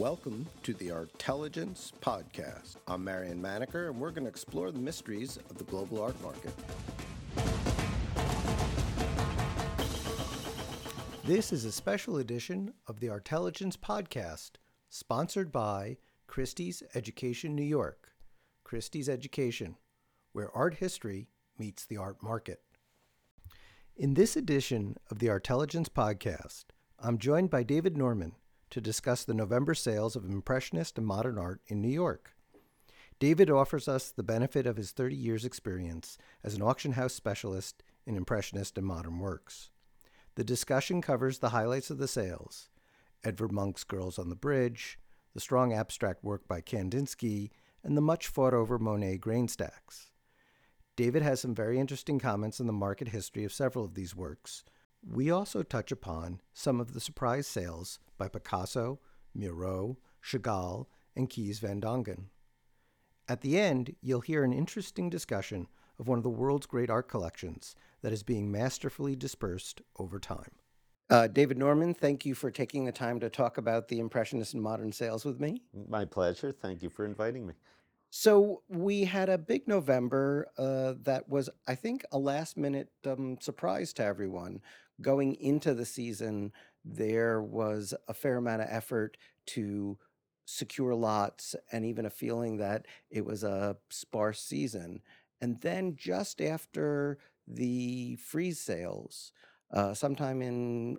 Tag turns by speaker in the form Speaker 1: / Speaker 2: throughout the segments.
Speaker 1: Welcome to the Artelligence Podcast. I'm Marion Maneker, and we're going to explore the mysteries of the global art market. This is a special edition of the Artelligence Podcast, sponsored by Christie's Education New York. Christie's Education, where art history meets the art market. In this edition of the Artelligence Podcast, I'm joined by David Norman to discuss the November sales of Impressionist and modern art in New York. David offers us the benefit of his 30 years' experience as an auction house specialist in Impressionist and modern works. The discussion covers the highlights of the sales Edvard Munch's Girls on the Bridge, the strong abstract work by Kandinsky, and the much fought over Monet grain stacks. David has some very interesting comments on the market history of several of these works. We also touch upon some of the surprise sales by Picasso, Miro, Chagall, and Kees van Dongen. At the end, you'll hear an interesting discussion of one of the world's great art collections that is being masterfully dispersed over time. Uh, David Norman, thank you for taking the time to talk about the Impressionist and modern sales with me.
Speaker 2: My pleasure. Thank you for inviting me.
Speaker 1: So we had a big November uh, that was, I think, a last minute um, surprise to everyone. Going into the season, there was a fair amount of effort to secure lots and even a feeling that it was a sparse season. And then just after the Frieze sales, uh, sometime in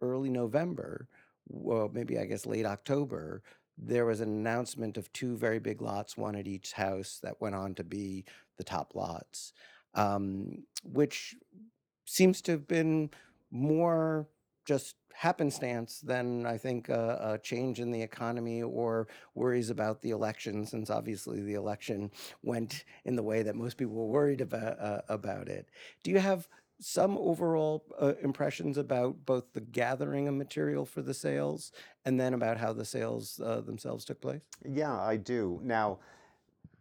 Speaker 1: early November, well, maybe I guess late October, there was an announcement of two very big lots, one at each house, that went on to be the top lots, um, which seems to have been more just happenstance than I think a, a, change in the economy or worries about the election, since obviously the election went in the way that most people were worried about uh, about it. Do you have some overall uh, impressions about both the gathering of material for the sales and then about how the sales uh, themselves took place?
Speaker 2: Yeah, I do. Now,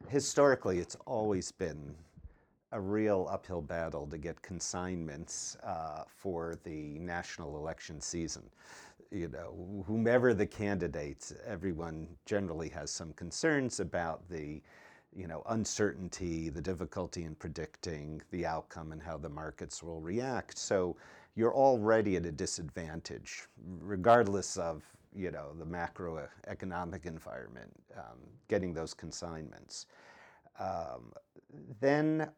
Speaker 2: historically, it's always been a real uphill battle to get consignments uh, for the national election season. You know, whomever the candidates, everyone generally has some concerns about the you know, uncertainty, the difficulty in predicting the outcome and how the markets will react. So you're already at a disadvantage, regardless of you know the macroeconomic environment, um, getting those consignments. Um, then,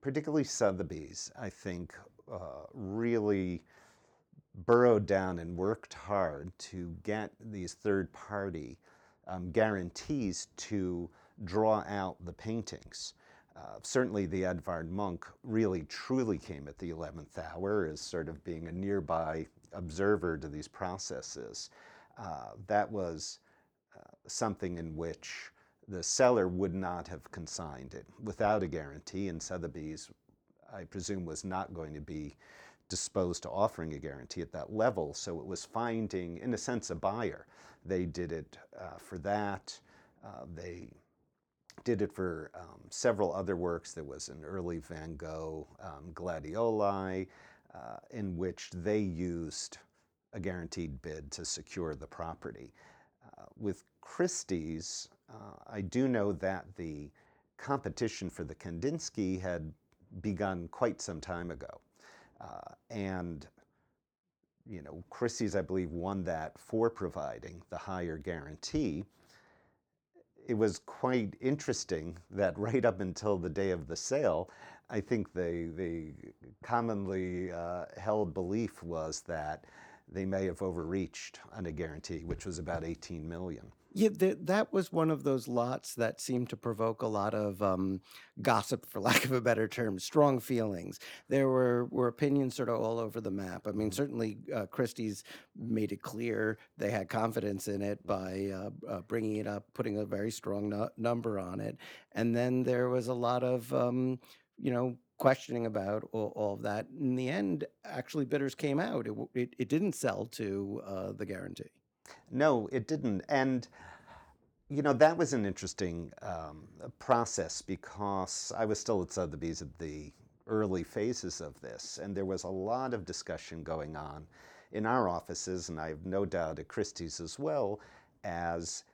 Speaker 2: particularly Sotheby's, I think, uh, really burrowed down and worked hard to get these third-party um, guarantees to draw out the paintings. Uh, certainly, the Edvard Munch really truly came at the 11th hour as sort of being a nearby observer to these processes. Uh, that was uh, something in which the seller would not have consigned it without a guarantee, and Sotheby's, I presume, was not going to be disposed to offering a guarantee at that level. So it was finding, in a sense, a buyer. They did it uh, for that. Uh, they did it for um, several other works. There was an early Van Gogh um, Gladioli uh, in which they used a guaranteed bid to secure the property. Uh, with Christie's, uh, I do know that the competition for the Kandinsky had begun quite some time ago. Uh, and you know, Christie's, I believe, won that for providing the higher guarantee it was quite interesting that right up until the day of the sale, I think the, the commonly uh, held belief was that they may have overreached on a guarantee, which was about 18 million.
Speaker 1: Yeah, th- that was one of those lots that seemed to provoke a lot of um, gossip, for lack of a better term, strong feelings. There were, were opinions sort of all over the map. I mean, mm-hmm. certainly uh, Christie's made it clear they had confidence in it by uh, uh, bringing it up, putting a very strong no- number on it. And then there was a lot of, um, you know, questioning about all, all, of that. In the end, actually, bidders came out. It, it, it didn't sell to uh, the guarantee.
Speaker 2: No, it didn't. And, you know, that was an interesting um, process because I was still at Sotheby's at the early phases of this, and there was a lot of discussion going on in our offices, and I have no doubt at Christie's as well, as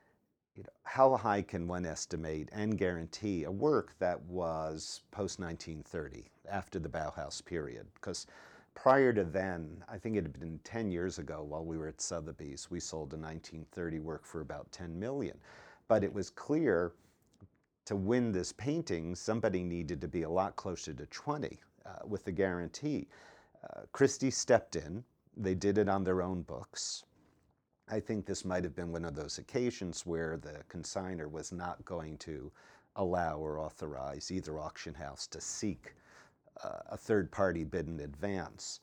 Speaker 2: you know, how high can one estimate and guarantee a work that was post 1930, after the Bauhaus period? Because prior to then, I think it had been 10 years ago while we were at Sotheby's, we sold a 1930 work for about 10 million. But it was clear to win this painting, somebody needed to be a lot closer to 20 uh, with the guarantee. Uh, Christie stepped in. They did it on their own books. I think this might have been one of those occasions where the consigner was not going to allow or authorize either auction house to seek uh, a third party bid in advance.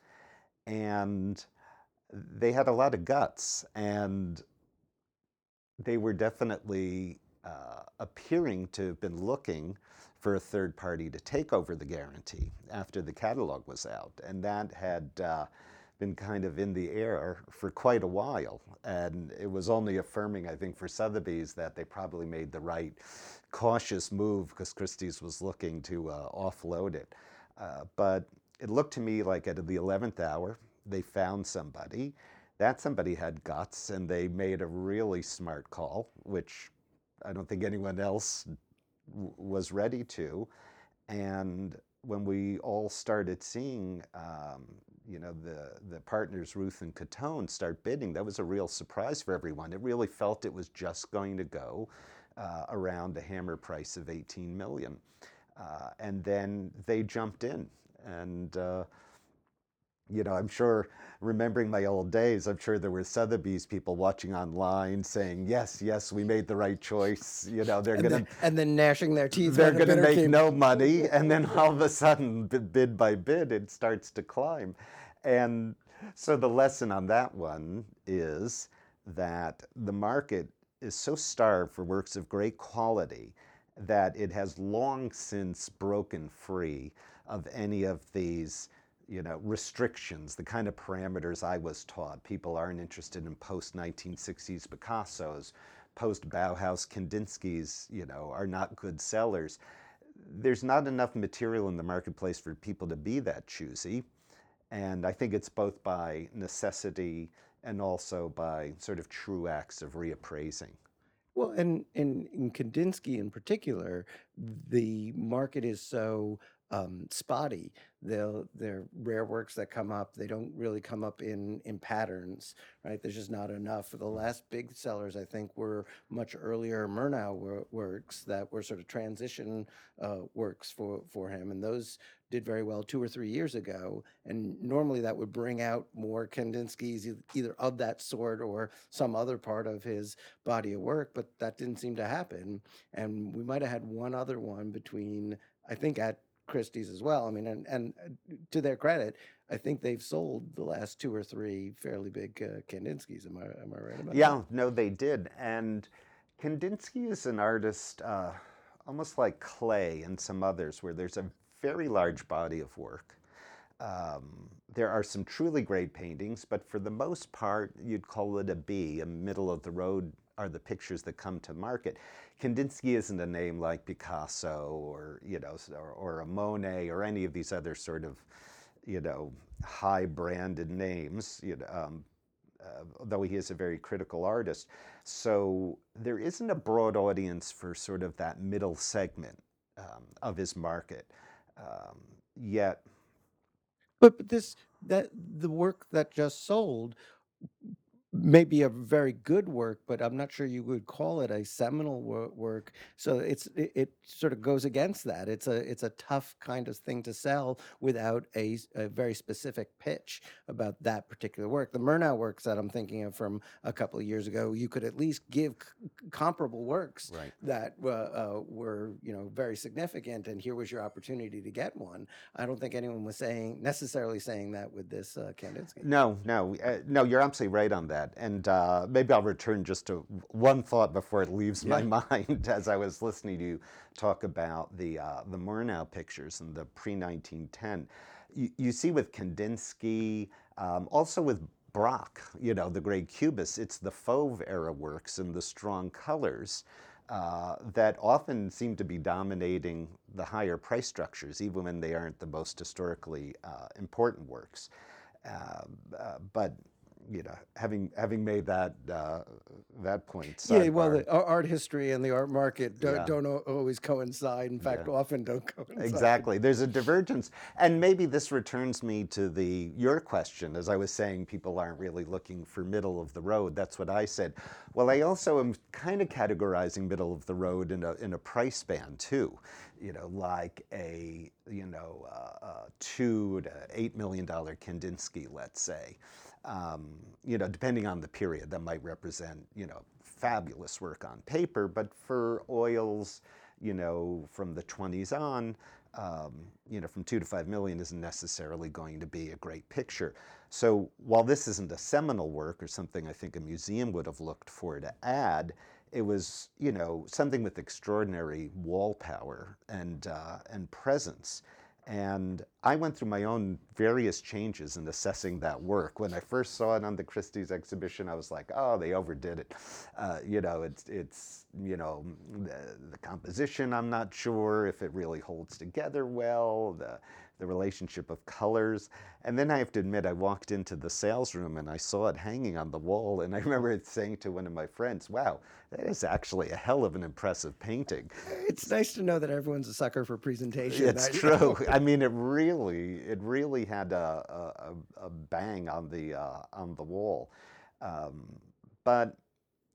Speaker 2: And they had a lot of guts, and they were definitely uh, appearing to have been looking for a third party to take over the guarantee after the catalog was out. And that had uh, been kind of in the air for quite a while. And it was only affirming, I think, for Sotheby's that they probably made the right cautious move because Christie's was looking to uh, offload it. Uh, but it looked to me like at the 11th hour, they found somebody. That somebody had guts, and they made a really smart call, which I don't think anyone else w- was ready to. And when we all started seeing um, you know, the, the partners, Ruth and Catone, start bidding, that was a real surprise for everyone. It really felt it was just going to go uh, around a hammer price of 18 million. Uh, and then they jumped in. And, uh, you know, I'm sure, remembering my old days, I'm sure there were Sotheby's people watching online saying, "Yes, yes, we made the right choice." You know, they're going to
Speaker 1: and then gnashing their teeth.
Speaker 2: They're going to make came. no money, and then all of a sudden, bid by bid, it starts to climb. And so the lesson on that one is that the market is so starved for works of great quality that it has long since broken free of any of these you know, restrictions, the kind of parameters I was taught. People aren't interested in post 1960s Picasso's, post Bauhaus Kandinsky's, you know, are not good sellers. There's not enough material in the marketplace for people to be that choosy. And I think it's both by necessity and also by sort of true acts of reappraising.
Speaker 1: Well, and, and in Kandinsky in particular, the market is so um, spotty. They'll they're rare works that come up. They don't really come up in in patterns, right? There's just not enough. The last big sellers, I think, were much earlier Murnau wor- works that were sort of transition uh, works for for him, and those did very well two or three years ago. And normally that would bring out more Kandinsky's either of that sort or some other part of his body of work, but that didn't seem to happen. And we might have had one other one between, I think, at Christie's as well. I mean, and, and uh, to their credit, I think they've sold the last two or three fairly big uh, Kandinsky's. Am I am I right about
Speaker 2: yeah,
Speaker 1: that?
Speaker 2: Yeah, no, they did. And Kandinsky is an artist, uh, almost like Klee and some others, where there's a very large body of work. Um, there are some truly great paintings, but for the most part, you'd call it a B, a middle of the road are the pictures that come to market. Kandinsky isn't a name like Picasso or you know or, or a Monet or any of these other sort of you know high branded names. You know, um, uh, though he is a very critical artist, so there isn't a broad audience for sort of that middle segment um, of his market. Um, yet,
Speaker 1: but, but this that the work that just sold maybe a very good work, but I'm not sure you would call it a seminal wor- work. So it's it, it sort of goes against that. It's a it's a tough kind of thing to sell without a, a very specific pitch about that particular work. The Murnau works that I'm thinking of from a couple of years ago, you could at least give c- comparable works
Speaker 2: right.
Speaker 1: that uh, uh, were you know very significant, and here was your opportunity to get one. I don't think anyone was saying necessarily saying that with this uh, Kandinsky.
Speaker 2: No, no, uh, no. You're absolutely right on that. And uh, maybe I'll return just to one thought before it leaves yeah. my mind as I was listening to you talk about the, uh, the Murnau pictures and the pre 1910. You, you, see with Kandinsky, um, also with Braque, you know, the great cubist, it's the Fauve era works and the strong colors. Uh, that often seem to be dominating the higher price structures, even when they aren't the most historically uh, important works. Uh, uh but you know, having having made that uh, that point.
Speaker 1: Yeah, well, the art history and the art market don't,
Speaker 2: Yeah.
Speaker 1: don't always coincide. In fact,
Speaker 2: Yeah.
Speaker 1: often don't coincide.
Speaker 2: Exactly. There's a divergence. And maybe this returns me to the your question. As I was saying, people aren't really looking for middle of the road. That's what I said. Well, I also am kind of categorizing middle of the road in a in a price band too. You know, like a you know uh, uh, two to eight million dollar Kandinsky, let's say. Um, you know, depending on the period, that might represent you know fabulous work on paper. But for oils, you know, from the 20s on, um, you know, from two to five million isn't necessarily going to be a great picture. So while this isn't a seminal work or something I think a museum would have looked for to add, it was, you know, something with extraordinary wall power and uh, and presence. And I went through my own various changes in assessing that work. When I first saw it on the Christie's exhibition, I was like, "Oh, they overdid it." Uh, you know, it's it's you know the, the composition. I'm not sure if it really holds together well. The the relationship of colors. And then I have to admit, I walked into the sales room and I saw it hanging on the wall. And I remember saying to one of my friends, "Wow, that is actually a hell of an impressive painting."
Speaker 1: It's nice to know that everyone's a sucker for presentation.
Speaker 2: It's
Speaker 1: I-
Speaker 2: true. I mean, it really, it really had a, a, a- a bang on the uh, on the wall. Um, but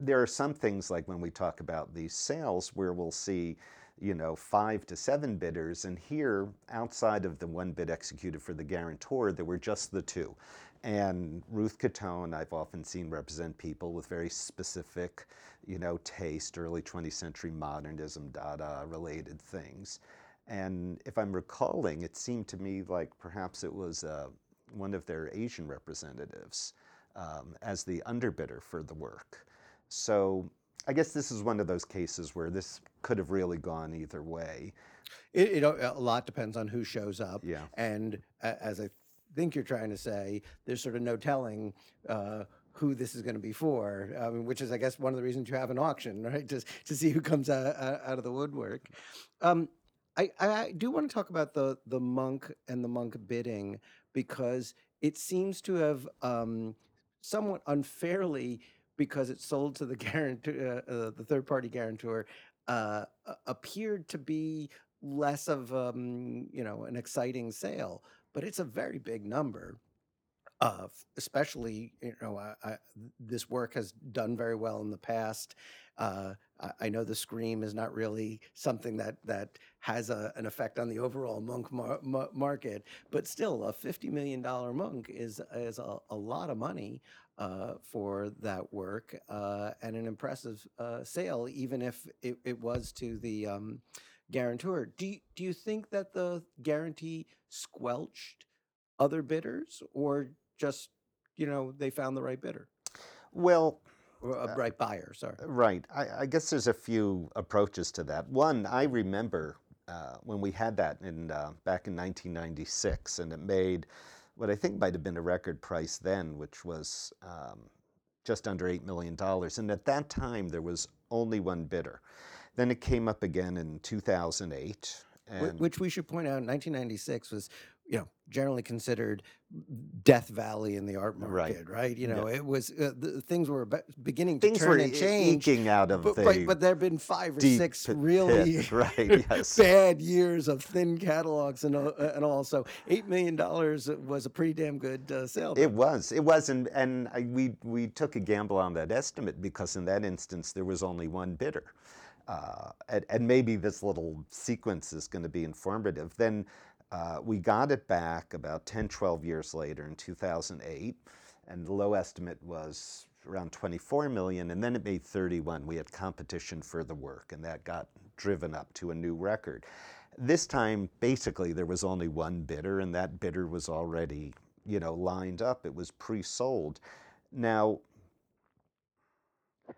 Speaker 2: there are some things like when we talk about these sales where we'll see, you know, five to seven bidders, and here, outside of the one bid executed for the guarantor, there were just the two. And Ruth Catone, I've often seen represent people with very specific, you know, taste, early 20th century modernism, Dada related things. And if I'm recalling, it seemed to me like perhaps it was uh, one of their Asian representatives um, as the underbidder for the work. So I guess this is one of those cases where this could have really gone either way.
Speaker 1: It, it a lot depends on who shows up.
Speaker 2: Yeah.
Speaker 1: And as I think you're trying to say, there's sort of no telling uh, who this is going to be for, mean, which is, I guess, one of the reasons you have an auction, right? To, to see who comes out, out of the woodwork. Um, I, I I do want to talk about the the Munch and the Munch bidding because it seems to have um, somewhat unfairly because it sold to the guarantor, uh, uh, the third party guarantor, uh, appeared to be less of um, you know an exciting sale, but it's a very big number. Uh, especially, you know, I, I, this work has done very well in the past. Uh, I, I know the scream is not really something that that has a, an effect on the overall Munch mar- ma- market, but still, a fifty million dollar Munch is is a, a lot of money uh, for that work uh, and an impressive uh, sale, even if it, it was to the um, guarantor. Do you, do you think that the guarantee squelched other bidders, or just you know they found the right bidder
Speaker 2: Well,
Speaker 1: or a right buyer? Sorry.
Speaker 2: Right. I, I guess there's a few approaches to that. One, I remember uh, when we had that in uh, back in 1996, and it made what I think might have been a record price then, which was um, just under eight million dollars. And at that time, there was only one bidder. Then it came up again in 2008. And
Speaker 1: Which we should point out, 1996 was, you know, generally considered Death Valley in the art market, right? You
Speaker 2: Yeah.
Speaker 1: know, it was uh, the things were be- beginning to
Speaker 2: things
Speaker 1: turn
Speaker 2: were
Speaker 1: and change.
Speaker 2: eking out of
Speaker 1: But,
Speaker 2: the
Speaker 1: but, but there have been five or six
Speaker 2: pit-
Speaker 1: really
Speaker 2: right, yes.
Speaker 1: bad years of thin catalogs and, uh, and all. So $8 million was a pretty damn good uh, sale.
Speaker 2: It was. It was, and, and I, we we took a gamble on that estimate because in that instance there was only one bidder, uh, and, and maybe this little sequence is going to be informative. Then uh, we got it back about 10, 12 years later in 2008, and the low estimate was around 24 million, and then it made 31. We had competition for the work, and that got driven up to a new record. This time, basically, there was only one bidder, and that bidder was already, you know, lined up. It was pre-sold. Now,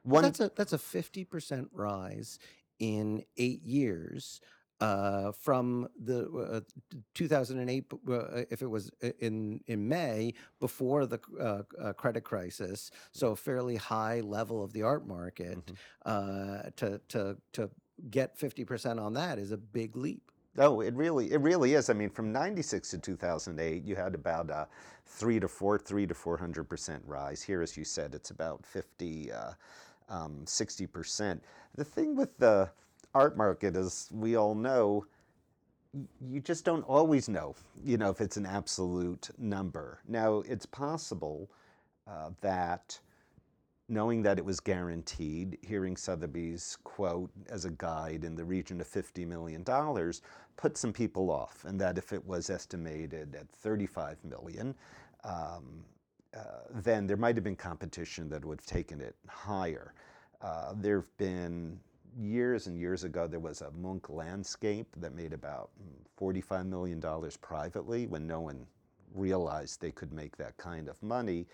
Speaker 2: one
Speaker 1: That's a that's a fifty percent rise in eight years uh, from the uh, 2008. Uh, if it was in in May before the uh, uh, credit crisis, so a fairly high level of the art market.
Speaker 2: Mhm.
Speaker 1: Uh, to to to get fifty percent on that is a big leap.
Speaker 2: Oh, it really, it really is. I mean, from '96 to 2008, you had about a three to four, three to four hundred percent rise. Here, as you said, it's about 50, uh, um, 60 percent. The thing with the art market, as we all know, you just don't always know, you know, if it's an absolute number. Now, it's possible uh, that knowing that it was guaranteed, hearing Sotheby's quote as a guide in the region of $50 million put some people off, and that if it was estimated at 35 million, um, uh, then there might have been competition that would have taken it higher. Uh, there have been years and years ago, there was a Munch landscape that made about $45 million privately when no one realized they could make that kind of money.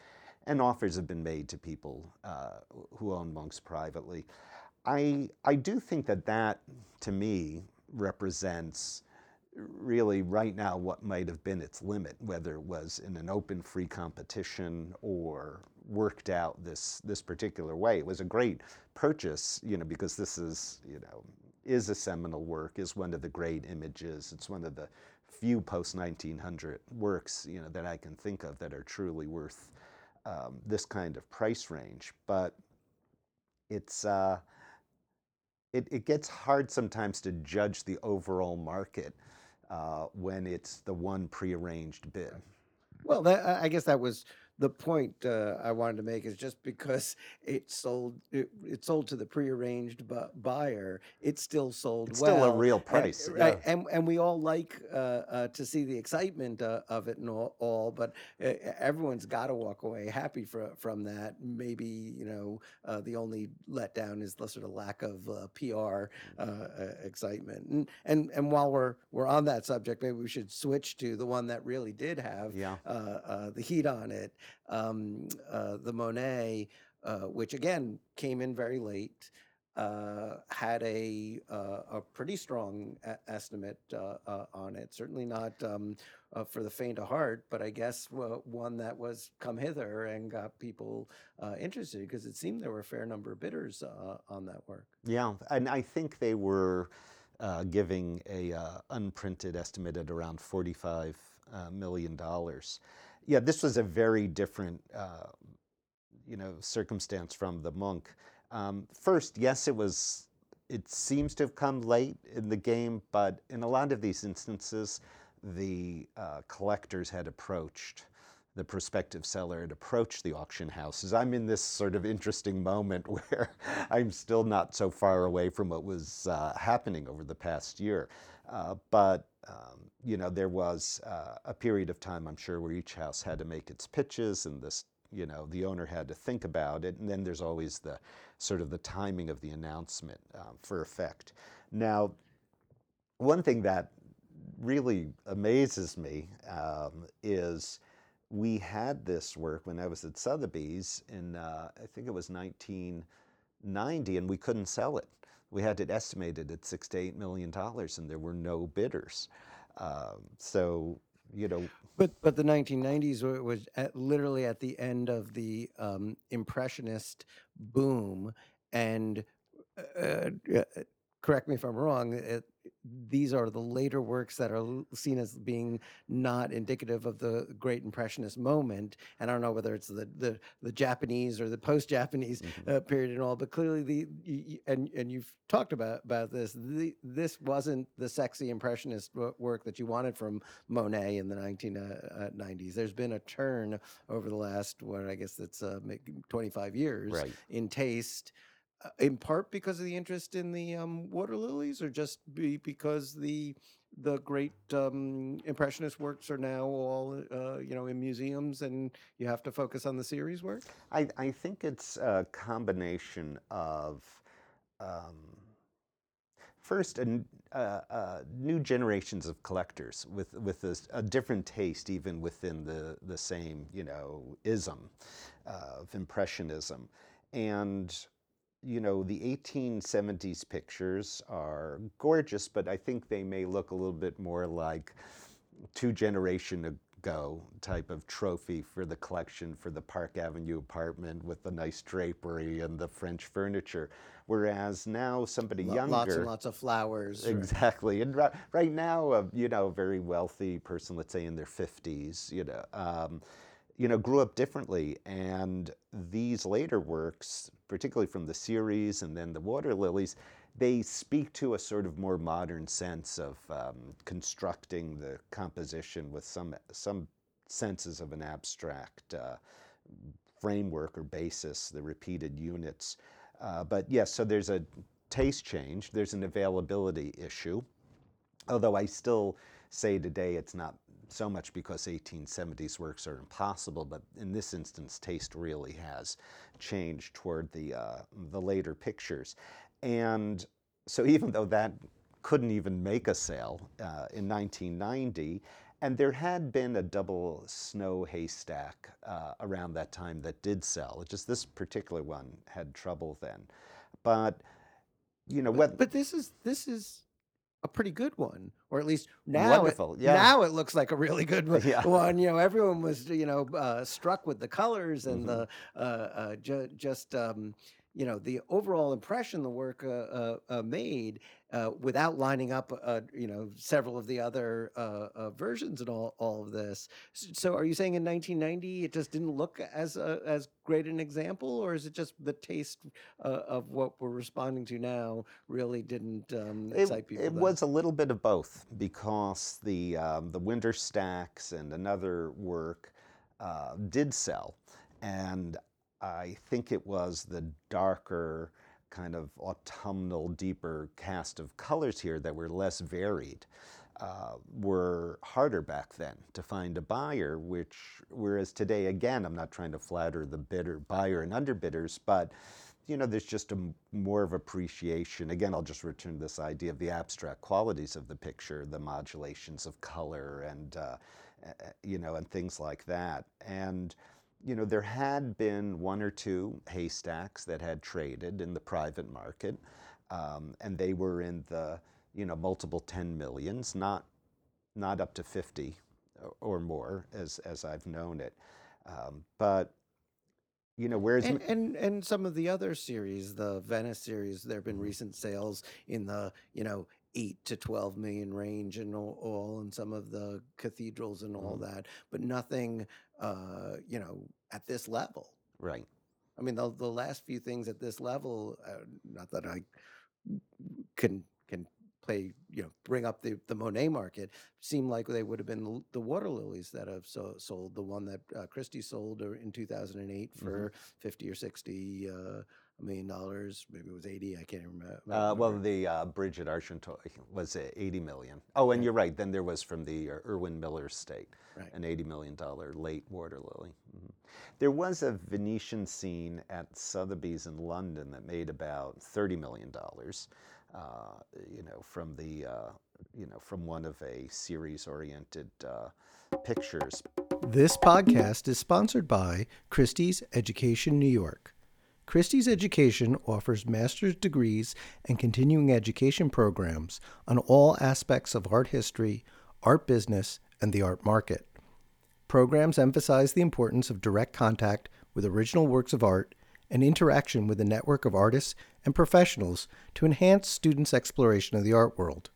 Speaker 2: And offers have been made to people uh, who own Munchs privately. I, I do think that that, to me, represents really right now what might have been its limit, whether it was in an open, free competition or worked out this this particular way. It was a great purchase, you know, because this is you know is a seminal work, is one of the great images. It's one of the few post 1900 works you know that I can think of that are truly worth um, this kind of price range. But it's uh, it, it gets hard sometimes to judge the overall market uh, when it's the one prearranged bid.
Speaker 1: Well, that, I guess that was the point uh, I wanted to make is just because it sold it, it sold to the prearranged bu- buyer, it still sold
Speaker 2: It's
Speaker 1: well.
Speaker 2: still a real price.
Speaker 1: And,
Speaker 2: yeah.
Speaker 1: right, and and we all like uh, uh, to see the excitement uh, of it and all, all but uh, everyone's got to walk away happy from from that. Maybe you know uh, the only letdown is the sort of lack of uh, PR uh, uh, excitement. And and and while we're we're on that subject, maybe we should switch to the one that really did have
Speaker 2: Yeah.
Speaker 1: uh, uh, the heat on it. Um, uh, the Monet, uh, which again came in very late, uh, had a uh, a pretty strong e- estimate uh, uh, on it. Certainly not um, for the faint of heart, but I guess one that was come hither and got people interested because it seemed there were a fair number of bidders on that work.
Speaker 2: Yeah, and I think they were uh, giving a uh, unprinted estimate at around forty-five uh, million dollars. Yeah, this was a very different, uh, you know, circumstance from the Munch. Um, first, yes, it was. It seems to have come late in the game, but in a lot of these instances, the uh, collectors had approached the prospective seller had approached the auction houses. I'm in this sort of interesting moment where I'm still not so far away from what was uh, happening over the past year. Uh, but, um, you know, there was uh, a period of time, I'm sure, where each house had to make its pitches and this, you know, the owner had to think about it. And then there's always the sort of the timing of the announcement um, for effect. Now, one thing that really amazes me um, is we had this work when I was at Sotheby's in, uh, I think it was 1990, and we couldn't sell it. We had it estimated at six to eight million dollars, and there were no bidders. Um, so, you know,
Speaker 1: But but the 1990s wa- was at, literally at the end of the um, impressionist boom, and uh, uh, correct me if I'm wrong. It, these are the later works that are seen as being not indicative of the great impressionist moment. And I don't know whether it's the the, the Japanese or the post-Japanese
Speaker 2: mhm.
Speaker 1: uh, period and all, but clearly the and and you've talked about about this. The, this wasn't the sexy impressionist work that you wanted from Monet in the 1990s. There's been a turn over the last, what I guess it's uh, 25 years
Speaker 2: right.
Speaker 1: in taste, uh, in part because of the interest in the um, water lilies, or just be, because the the great um, impressionist works are now all uh, you know in museums, and you have to focus on the series work.
Speaker 2: I, I think it's a combination of um, first a, uh, uh, new generations of collectors with with this, a different taste even within the the same you know ism uh, of impressionism and you know the 1870s pictures are gorgeous but i think they may look a little bit more like two generation ago type of trophy for the collection for the Park Avenue apartment with the nice drapery and the French furniture. Whereas now somebody
Speaker 1: Lo-
Speaker 2: younger,
Speaker 1: Lots and lots of flowers. right.
Speaker 2: Exactly, and ri- right now, a you know, very wealthy person, let's say in their fifties, you know, um, you know, grew up differently, and these later works, particularly from the series and then the Water Lilies, they speak to a sort of more modern sense of um, constructing the composition with some some senses of an abstract uh, framework or basis, the repeated units. Uh, but yes, so there's a taste change, there's an availability issue. Although I still say today it's not so much because 1870s works are impossible, but in this instance, taste really has changed toward the, uh, the later pictures. And so even though that couldn't even make a sale uh, in 1990, and there had been a double snow haystack uh, around that time that did sell. Just this particular one had trouble then. But, you know, what,
Speaker 1: But this is this is a pretty good one, or at least now.
Speaker 2: Wonderful,
Speaker 1: It,
Speaker 2: yeah.
Speaker 1: Now it looks like a really good one.
Speaker 2: Yeah.
Speaker 1: one. You know, everyone was you know uh, struck with the colors and
Speaker 2: Mhm.
Speaker 1: the uh, uh, ju- just um, you know the overall impression the work uh, uh, uh, made uh, without lining up uh, you know several of the other uh, uh, versions and all all of this. So, are you saying in 1990 it just didn't look as as great an example, or is it just the taste uh, of what we're responding to now really didn't um,
Speaker 2: It,
Speaker 1: excite people?
Speaker 2: it
Speaker 1: then?
Speaker 2: was a little bit of both because the um, the winter stacks and another work uh, did sell, and I think it was the darker kind of autumnal, deeper cast of colors here that were less varied. Uh, were harder back then to find a buyer, which whereas today again I'm not trying to flatter the bidder buyer and underbidders, but you know, there's just a more of appreciation. Again, I'll just return to this idea of the abstract qualities of the picture, the modulations of color, and uh, you know, and things like that. And you know, there had been one or two haystacks that had traded in the private market, um, and they were in the you know multiple ten millions, not not up to fifty or- or more, as as I've known it. Um, but you know, where's
Speaker 1: and, and and some of the other series, the Venice series, there have been
Speaker 2: Mhm.
Speaker 1: recent sales in the you know eight to twelve million range and all, all and some of the cathedrals and all
Speaker 2: Mhm.
Speaker 1: that, but nothing uh, you know at this level.
Speaker 2: right.
Speaker 1: I mean, the the last few things at this level, uh, not that I can can play, you know, bring up the the Monet market, seem like they would have been the water lilies that have so, sold. The one that uh, Christie sold uh, in 2008
Speaker 2: Mm-hmm.
Speaker 1: for 50 or 60 uh, million dollars. Maybe it was 80. I can't remember.
Speaker 2: Uh, well, the uh, at Argenteuil was uh, 80 million. Oh, and
Speaker 1: Yeah.
Speaker 2: you're right. Then there was from the uh, Irwin Miller estate,
Speaker 1: Right.
Speaker 2: an 80 million dollar late water lily. Mhm. There was a Venetian scene at Sotheby's in London that made about 30 million dollars. Uh, you know, from the uh, you know from one of a series-oriented uh, pictures.
Speaker 1: This podcast is sponsored by Christie's Education New York. Christie's Education offers master's degrees and continuing education programs on all aspects of art history, art business, and the art market. Programs emphasize the importance of direct contact with original works of art and interaction with a network of artists and professionals to enhance students' exploration of the art world.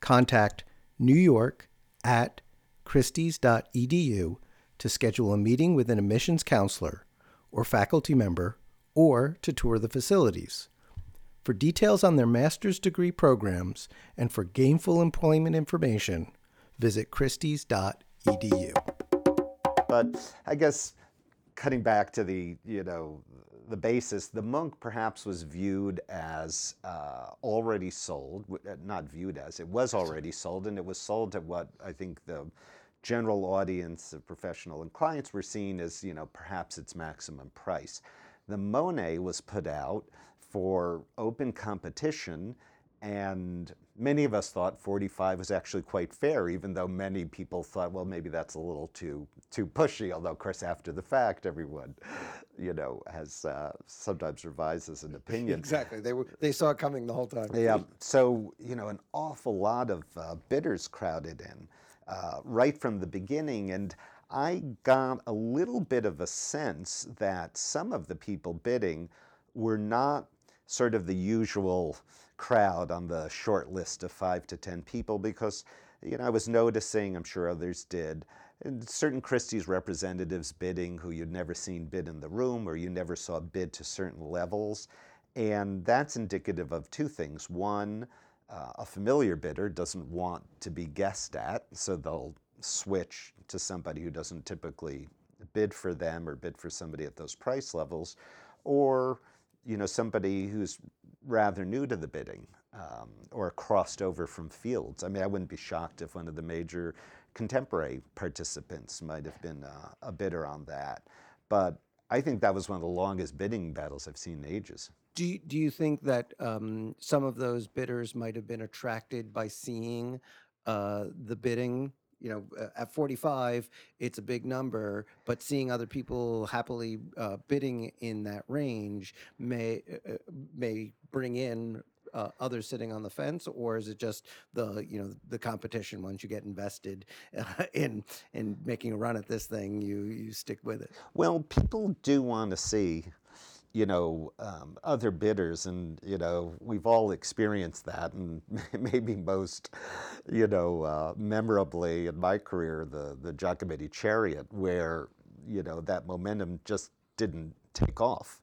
Speaker 1: Contact New York at christies.edu to schedule a meeting with an admissions counselor or faculty member or to tour the facilities. For details on their master's degree programs and for gainful employment information, visit christies.edu.
Speaker 2: But I guess cutting back to the you know the basis, the Munch perhaps was viewed as uh, already sold, uh, not viewed as it was already sold, and it was sold at what I think the general audience of professional and clients were seeing as you know perhaps its maximum price. The Monet was put out for open competition and many of us thought 45 was actually quite fair, even though many people thought, well, maybe that's a little too too pushy. Although, of course, after the fact, everyone, you know, has uh, sometimes revises an opinion.
Speaker 1: Exactly. They were they saw it coming the whole time.
Speaker 2: Yeah. So you know, an awful lot of uh, bidders crowded in. uh, right from the beginning. And I got a little bit of a sense that some of the people bidding were not sort of the usual crowd on the short list of five to 10 people because, you know, I was noticing, I'm sure others did, certain Christie's representatives bidding who you'd never seen bid in the room or you never saw bid to certain levels. And that's indicative of two things. One, uh, a familiar bidder doesn't want to be guessed at, so they'll switch to somebody who doesn't typically bid for them or bid for somebody at those price levels. Or you know, somebody who's rather new to the bidding um, or crossed over from fields. I mean, I wouldn't be shocked if one of the major contemporary participants might have been uh, a bidder on that. But I think that was one of the longest bidding battles I've seen in ages.
Speaker 1: Do you, do you think that um, some of those bidders might have been attracted by seeing uh, the bidding you know, uh, at 45, it's a big number, but seeing other people happily uh, bidding in that range may uh, uh, may bring in uh, others sitting on the fence, or is it just the you know the competition? Once you get invested uh, in in making a run at this thing, you you stick with it.
Speaker 2: Well, people do want to see you know, um, other bidders, and you know, we've all experienced that, and maybe most, you know, uh, memorably in my career, the the Giacometti Chariot, where you know that momentum just didn't take off.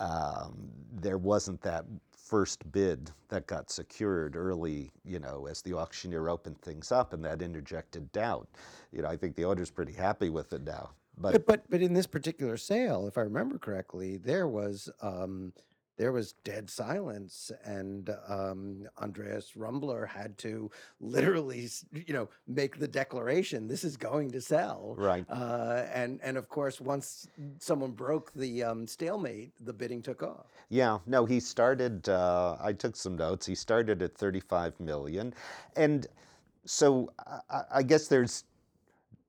Speaker 2: Um, there wasn't that first bid that got secured early, you know, as the auctioneer opened things up, and that interjected doubt. You know, I think the owner's pretty happy with it now.
Speaker 1: But But but but in this particular sale, if I remember correctly, there was um there was dead silence and um Andreas Rumbler had to literally you know make the declaration this is going to sell.
Speaker 2: Right.
Speaker 1: Uh and and of course once someone broke the um stalemate, the bidding took off.
Speaker 2: Yeah, no, he started, uh, I took some notes. He started at 35 million. And so I, I guess there's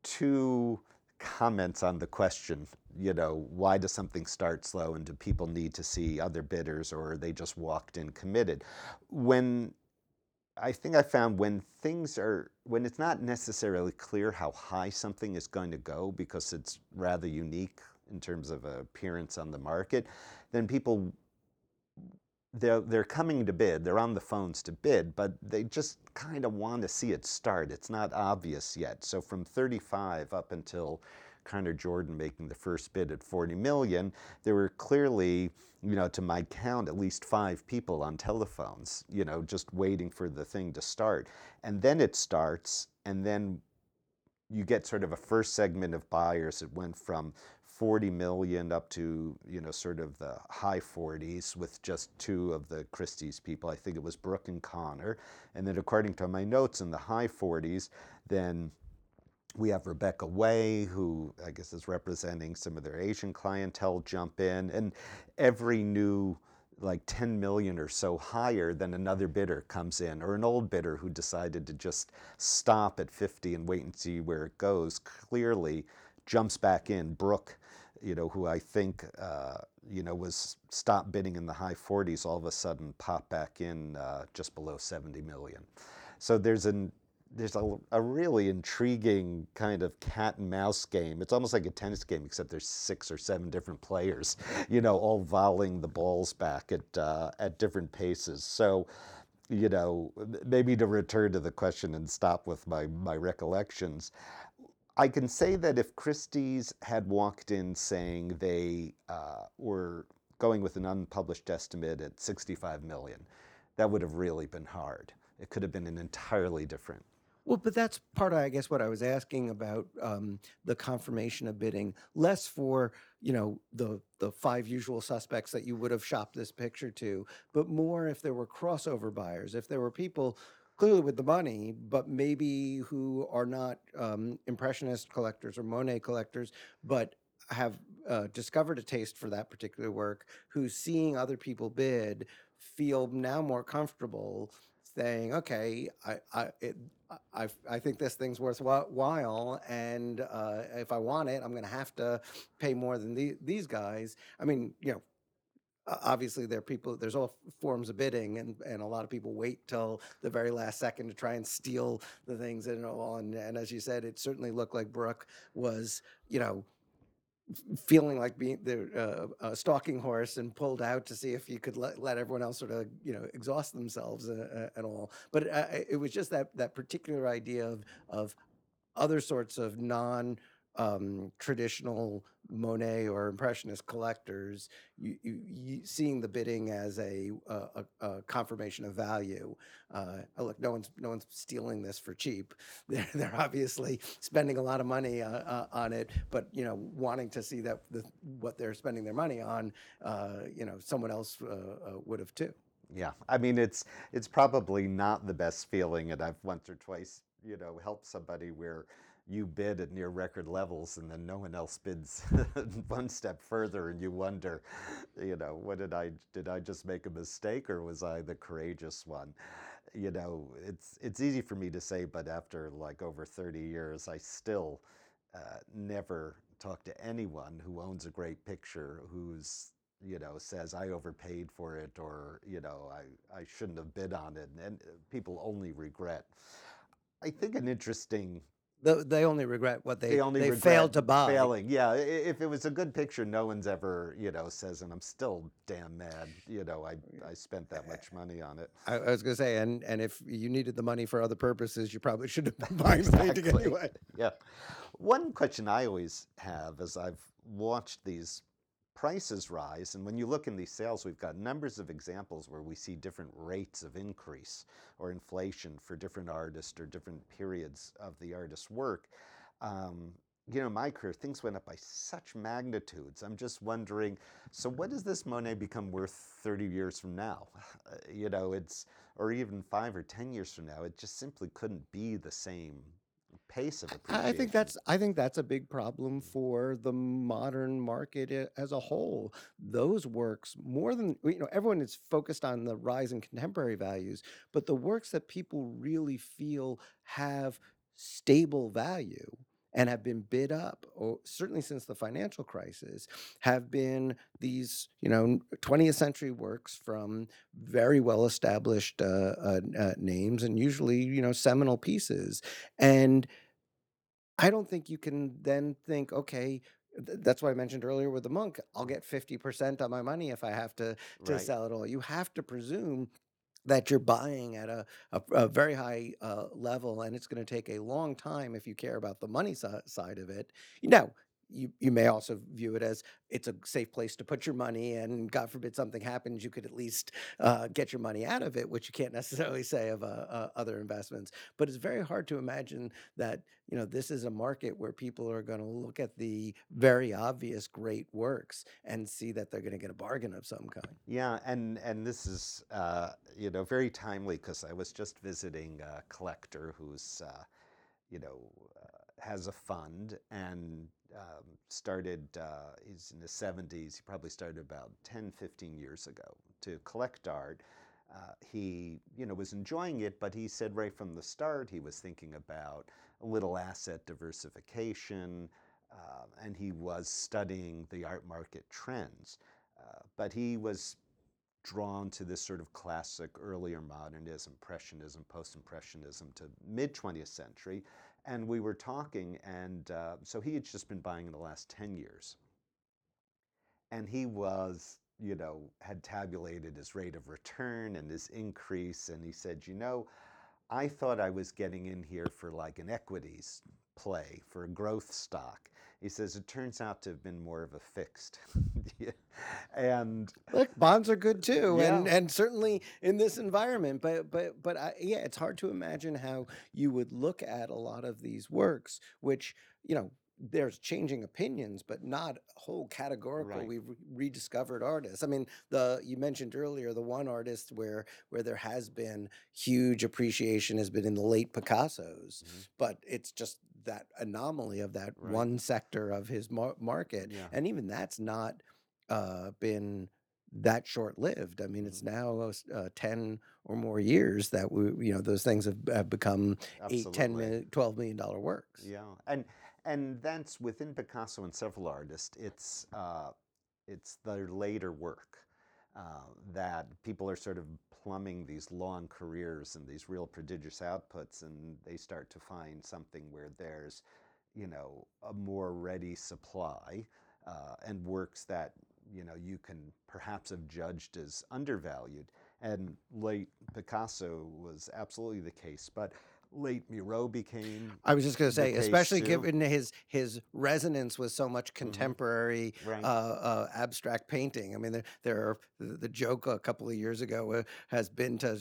Speaker 2: two comments on the question, you know, why does something start slow and do people need to see other bidders or are they just walked in committed? When I think I found when things are, when it's not necessarily clear how high something is going to go because it's rather unique in terms of appearance on the market, then people they're, they're coming to bid, they're on the phones to bid, but they just kind of want to see it start. It's not obvious yet. So from 35 up until Conor Jordan making the first bid at 40 million, there were clearly, you know, to my count, at least five people on telephones, you know, just waiting for the thing to start. And then it starts, and then you get sort of a first segment of buyers. It went from 40 million up to you know sort of the high 40s with just two of the Christie's people. I think it was Brooke and Conor, and then according to my notes in the high 40s, then we have Rebecca Wei, who I guess is representing some of their Asian clientele, jump in, and every new like 10 million or so higher than another bidder comes in, or an old bidder who decided to just stop at 50 and wait and see where it goes, clearly jumps back in. Brooke you know, who I think, uh, you know, was stopped bidding in the high 40s, all of a sudden pop back in uh, just below 70 million. So there's an there's a, a really intriguing kind of cat and mouse game. It's almost like a tennis game, except there's six or seven different players, you know, all volleying the balls back at uh, at different paces. So, you know, maybe to return to the question and stop with my my recollections. I can say that if Christie's had walked in saying they uh, were going with an unpublished estimate at 65 million, that would have really been hard. It could have been an entirely different.
Speaker 1: Well, but that's part of, I guess, what I was asking about um, the confirmation of bidding, less for you know the the five usual suspects that you would have shopped this picture to, but more if there were crossover buyers, if there were people clearly with the money, but maybe who are not um, impressionist collectors or Monet collectors, but have uh, discovered a taste for that particular work, who's seeing other people bid, feel now more comfortable saying, okay, I, I, it, I, I think this thing's worthwhile, and uh, if I want it, I'm going to have to pay more than the, these guys. I mean, you know, obviously there are people there's all forms of bidding and and a lot of people wait till the very last second to try and steal the things and all and, and as you said it certainly looked like brooke was you know feeling like being the uh, a stalking horse and pulled out to see if you could let, let everyone else sort of you know exhaust themselves uh, uh, and all. But uh, it was just that that particular idea of of other sorts of non um, traditional Monet or Impressionist collectors, you, you, you seeing the bidding as a, a, a- confirmation of value. Uh, oh, look, no one's no one's stealing this for cheap. They're, they're obviously spending a lot of money uh, uh, on it, but you know, wanting to see that the, what they're spending their money on, uh, you know, someone else uh, would have too.
Speaker 2: Yeah, I mean it's it's probably not the best feeling, and I've once or twice, you know, helped somebody where you bid at near record levels and then no one else bids one step further and you wonder, you know, what did I did I just make a mistake or was I the courageous one? You know, it's it's easy for me to say, but after like over 30 years, I still uh, never talk to anyone who owns a great picture who's you know says I overpaid for it or you know I, I shouldn't have bid on it and uh, people only regret. I think an interesting
Speaker 1: The, they only regret what they
Speaker 2: they only
Speaker 1: they failed to buy.
Speaker 2: failing. Yeah, if it was a good picture, no one's ever you know says, and I'm still damn mad. You know, I I spent that much money on it.
Speaker 1: I, I was going to say, and and if you needed the money for other purposes, you probably should have been buying
Speaker 2: Exactly.
Speaker 1: anyway.
Speaker 2: Yeah. One question I always have as I've watched these prices rise, and when you look in these sales, we've got numbers of examples where we see different rates of increase or inflation for different artists or different periods of the artist's work. Um, you know, my career, things went up by such magnitudes. I'm just wondering, so what does this Monet become worth 30 years from now? You know, it's, or even five or 10 years from now, it just simply couldn't be the same pace of
Speaker 1: I
Speaker 2: appreciation.
Speaker 1: I think that's I think that's a big problem for the modern market as a whole. Those works more than you know everyone is focused on the rise in contemporary values, but the works that people really feel have stable value and have been bid up or certainly since the financial crisis have been these you know 20th century works from very well established uh, uh, uh, names and usually you know seminal pieces and I don't think you can then think, okay, th- that's why I mentioned earlier with the Munch, I'll get 50% on my money if I have to to
Speaker 2: Right.
Speaker 1: sell it all. You have to presume that you're buying at a, a, a very high uh, level and it's going to take a long time if you care about the money si- side of it. Know, you, you may also view it as it's a safe place to put your money and God forbid something happens, you could at least uh, get your money out of it, which you can't necessarily say of uh, uh, other investments. But it's very hard to imagine that you know this is a market where people are going to look at the very obvious great works and see that they're going to get a bargain of some kind.
Speaker 2: Yeah, and and this is uh, you know very timely because I was just visiting a collector who's uh, you know uh, has a fund and um, started. Uh, he's in his seventies. He probably started about 10, 15 years ago to collect art. Uh, he you know was enjoying it, but he said right from the start he was thinking about a little asset diversification, uh, and he was studying the art market trends. Uh, but he was drawn to this sort of classic earlier modernism, impressionism, post-impressionism to mid 20th century. And we were talking, and uh, so he had just been buying in the last 10 years. And he was, you know, had tabulated his rate of return and his increase. And he said, you know, I thought I was getting in here for like an equities play, for a growth stock. He says it turns out to have been more of a fixed. Yeah. and
Speaker 1: Look, bonds are good too, and and certainly in this environment. But but but I, yeah, it's hard to imagine how you would look at a lot of these works, which you know there's changing opinions, but not whole categorical.
Speaker 2: Right.
Speaker 1: We've re- rediscovered artists. I mean, the you mentioned earlier the one artist where where there has been huge appreciation has been in the late Picasso's,
Speaker 2: Mhm.
Speaker 1: but it's just that anomaly of that
Speaker 2: Right.
Speaker 1: one sector of his mar- market,
Speaker 2: Yeah.
Speaker 1: and even that's not uh, been that short lived. I mean, it's now uh, 10 or more years that we, you know, those things have, have become eight, 10
Speaker 2: Absolutely.
Speaker 1: million, 12 million dollar works.
Speaker 2: Yeah, and and that's within Picasso and several artists. It's uh, it's their later work. uh, that people are sort of plumbing these long careers and these real prodigious outputs, and they start to find something where there's, you know, a more ready supply uh, and works that you know you can perhaps have judged as undervalued. And late Picasso was absolutely the case, but late Miro became.
Speaker 1: I was just going to say, especially
Speaker 2: too.
Speaker 1: given his his resonance with so much contemporary
Speaker 2: Right.
Speaker 1: uh, uh, abstract painting. I mean, there, there are the, joke a couple of years ago uh, has been to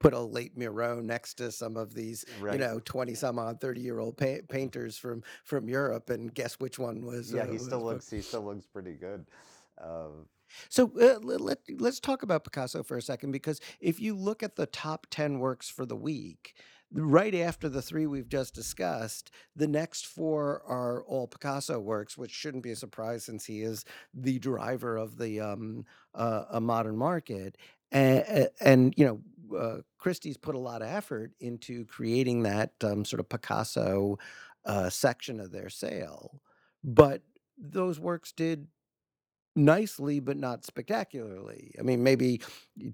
Speaker 1: put a late Miro next to some of these,
Speaker 2: Right.
Speaker 1: you know, twenty some odd, thirty year old pa- painters from from Europe, and guess which one was.
Speaker 2: yeah,
Speaker 1: uh,
Speaker 2: he still
Speaker 1: Pi-
Speaker 2: looks. He still looks pretty good. Uh,
Speaker 1: So uh, let, let's talk about Picasso for a second because if you look at the top 10 works for the week, right after the three we've just discussed, the next four are all Picasso works, which shouldn't be a surprise since he is the driver of the um, uh, a modern market. And, and you know, uh, Christie's put a lot of effort into creating that um, sort of Picasso uh, section of their sale. But those works did nicely but not spectacularly. I mean, maybe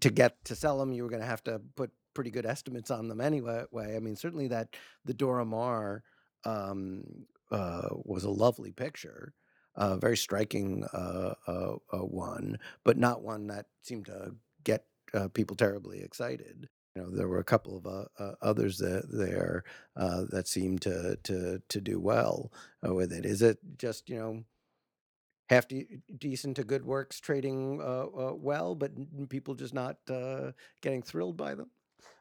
Speaker 1: to get to sell them, you were going to have to put pretty good estimates on them anyway. I mean, certainly that the Dora Maar um, uh, was a lovely picture, uh, very striking uh, uh, uh, one, but not one that seemed to get uh, people terribly excited. You know, there were a couple of others that, there that seemed to to to do well with it. Is it just you know? half de- decent to good works trading uh, uh, well, but people just not uh, getting thrilled by them.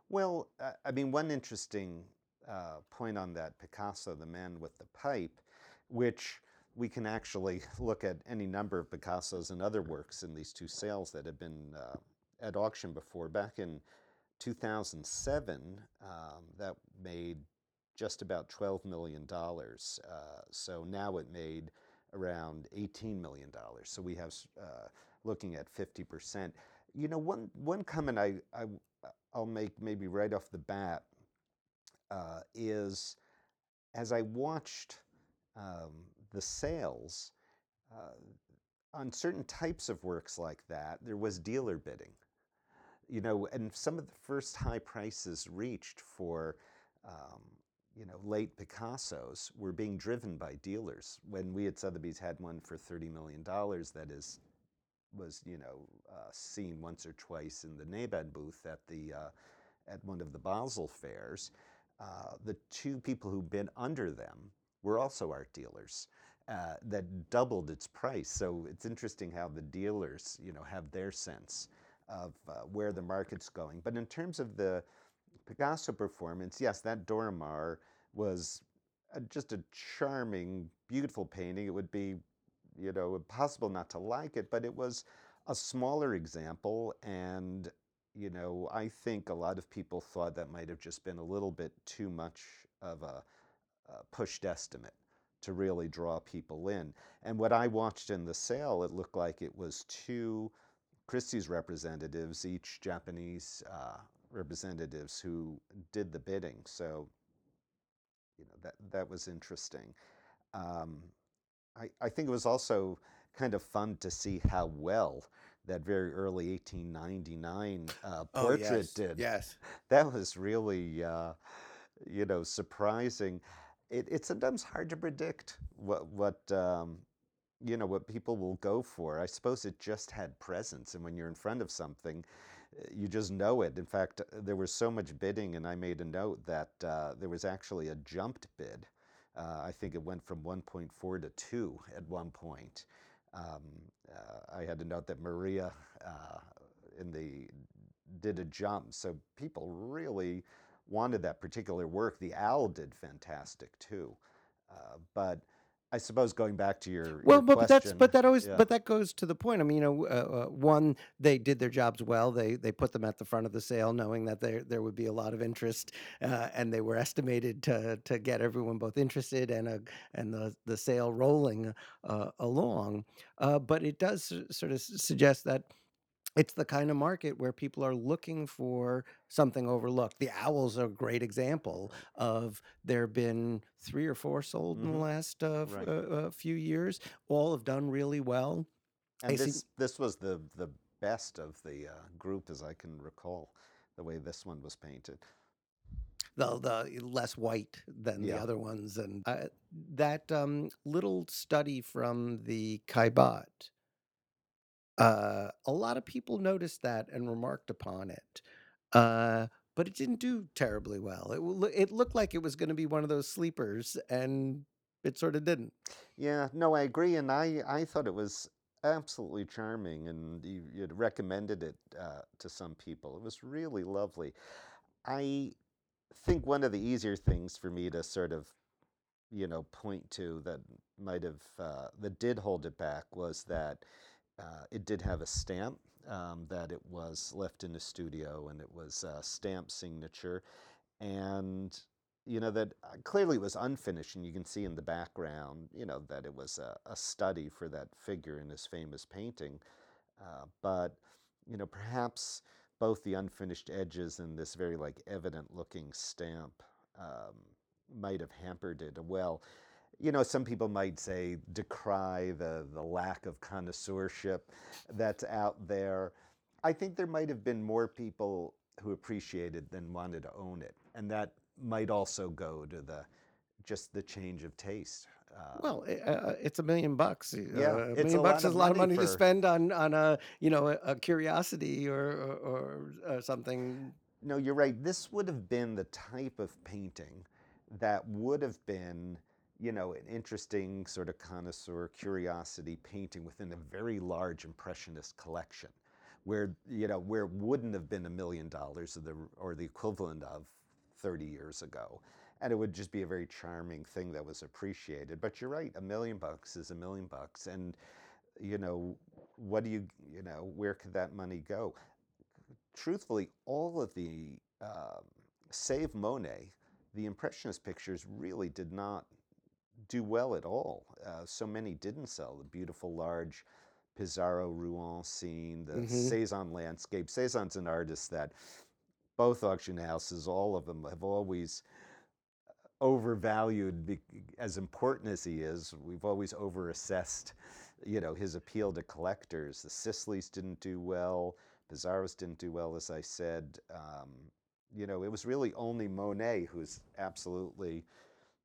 Speaker 2: Well, uh, I mean, one interesting uh, point on that Picasso, the man with the pipe, which we can actually look at any number of Picassos and other works in these two sales that have been uh, at auction before. Back in 2007, um, that made just about $12 million. Uh, so now it made around $18 million. So we have uh, looking at 50%. You know, one, one comment I, I, I'll make maybe right off the bat uh, is as I watched um, the sales, uh, on certain types of works like that, there was dealer bidding. You know, and some of the first high prices reached for, um, you know, late Picassos were being driven by dealers. When we at Sotheby's had one for $30 million, that is, was, you know, uh, seen once or twice in the Nahmad booth at the, uh, at one of the Basel fairs. Uh, the two people who bid under them were also art dealers uh, that doubled its price. So it's interesting how the dealers, you know, have their sense of uh, where the market's going. But in terms of the Picasso performance, yes, that Dora Maar was a, just a charming, beautiful painting. It would be, you know, impossible not to like it, but it was a smaller example and you know, I think a lot of people thought that might have just been a little bit too much of a, a pushed estimate to really draw people in. And what I watched in the sale, it looked like it was two Christie's representatives, each Japanese uh, representatives who did the bidding. So, you know, that that was interesting. Um, I, I think it was also kind of fun to see how well that very early 1899 uh, portrait did.
Speaker 1: Oh, Yes.
Speaker 2: That was really, uh, you know, surprising. It, it's sometimes hard to predict what what um, you know what people will go for. I suppose it just had presence, and when you're in front of something, uh, you just know it. In fact, there was so much bidding, and I made a note that uh, there was actually a jumped bid. Uh, I think it went from 1.4 to 2 at one point. Um, uh, I had to note that Maria uh, in the did a jump, so people really wanted that particular work. The owl did fantastic too, uh, but I suppose going back to your
Speaker 1: Well,
Speaker 2: your
Speaker 1: but, but that's but that always
Speaker 2: yeah.
Speaker 1: but that goes to the point. I mean, you know, uh, uh, one they did their jobs well. They they put them at the front of the sale, knowing that there there would be a lot of interest, uh, and they were estimated to to get everyone both interested and a and the the sale rolling uh, along. Uh, but it does sort of suggest that it's the kind of market where people are looking for something overlooked. The owls are a great example of there have been three or four sold in the
Speaker 2: Mhm.
Speaker 1: last uh, f-
Speaker 2: Right.
Speaker 1: uh, uh, few years. All have done really well.
Speaker 2: and
Speaker 1: I see-
Speaker 2: this this was the the best of the uh, group as I can recall, the way this one was painted.
Speaker 1: the the less white than the other ones, and uh, that um, little study from the Caillebotte. Uh, a lot of people noticed that and remarked upon it, uh, but it didn't do terribly well. It it looked like it was going to be one of those sleepers, and it sort of didn't.
Speaker 2: Yeah, no, I agree, and I I thought it was absolutely charming, and you, you'd recommended it uh, to some people. It was really lovely. I think one of the easier things for me to sort of, you know, point to that might have uh, that did hold it back was that uh, it did have a stamp um, that it was left in the studio, and it was a stamp signature, and you know that uh, clearly it was unfinished, and you can see in the background, you know, that it was a, a study for that figure in his famous painting. Uh, but you know, perhaps both the unfinished edges and this very like evident-looking stamp um, might have hampered it. Well, you know, some people might say decry the the lack of connoisseurship that's out there. I think there might have been more people who appreciated than wanted to own it, and that might also go to the just the change of taste. Uh,
Speaker 1: Well, uh, it's a million bucks. uh,
Speaker 2: Yeah,
Speaker 1: a million bucks is a lot of
Speaker 2: money
Speaker 1: money to spend on on a you know a, a curiosity or or, or uh, something.
Speaker 2: No, you're right. This would have been the type of painting that would have been, you know, an interesting sort of connoisseur curiosity painting within a very large impressionist collection, where you know where it wouldn't have been a million dollars or the or the equivalent of 30 years ago. And it would just be a very charming thing that was appreciated. But you're right, a million bucks is a million bucks. And, you know, what do you, you know, where could that money go? truthfully, all of the, um, save Monet, the Impressionist pictures really did not do well at all. Uh, so many didn't sell. The beautiful large Pissarro Rouen scene, the
Speaker 1: Mhm.
Speaker 2: Cezanne landscape. Cezanne's an artist that both auction houses, all of them, have always overvalued as important as he is we've always overassessed you know his appeal to collectors the Sisleys didn't do well Pissarro's didn't do well as i said um, you know it was really only monet who's absolutely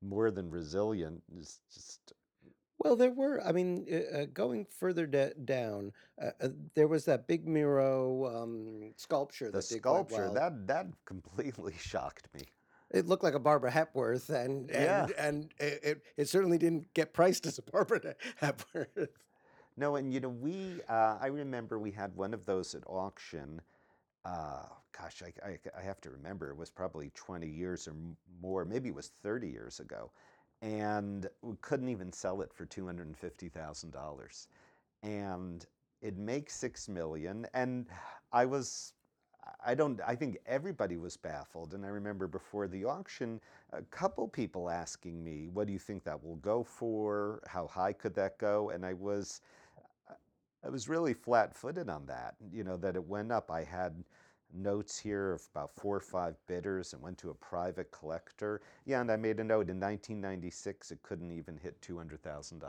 Speaker 2: more than resilient is just
Speaker 1: Well, there were. I mean, uh, uh, going further da- down, uh, uh, there was that big Miro um, sculpture
Speaker 2: the
Speaker 1: that did quite
Speaker 2: sculpture that that completely shocked me
Speaker 1: It looked like a Barbara Hepworth, and
Speaker 2: Yeah.
Speaker 1: and and it, it, it certainly didn't get priced as a Barbara Hepworth.
Speaker 2: No, and you know, we, uh, I remember we had one of those at auction. Uh, gosh, I, I, I have to remember, it was probably 20 years or more, maybe it was 30 years ago. And we couldn't even sell it for $250,000. And it makes six million. And I was, I don't, I think everybody was baffled. And I remember before the auction, a couple people asking me, what do you think that will go for? How high could that go? And I was, I was really flat footed on that, you know, that it went up. I had notes here of about four or five bidders and went to a private collector. Yeah, and I made a note in 1996 it couldn't even hit $200,000.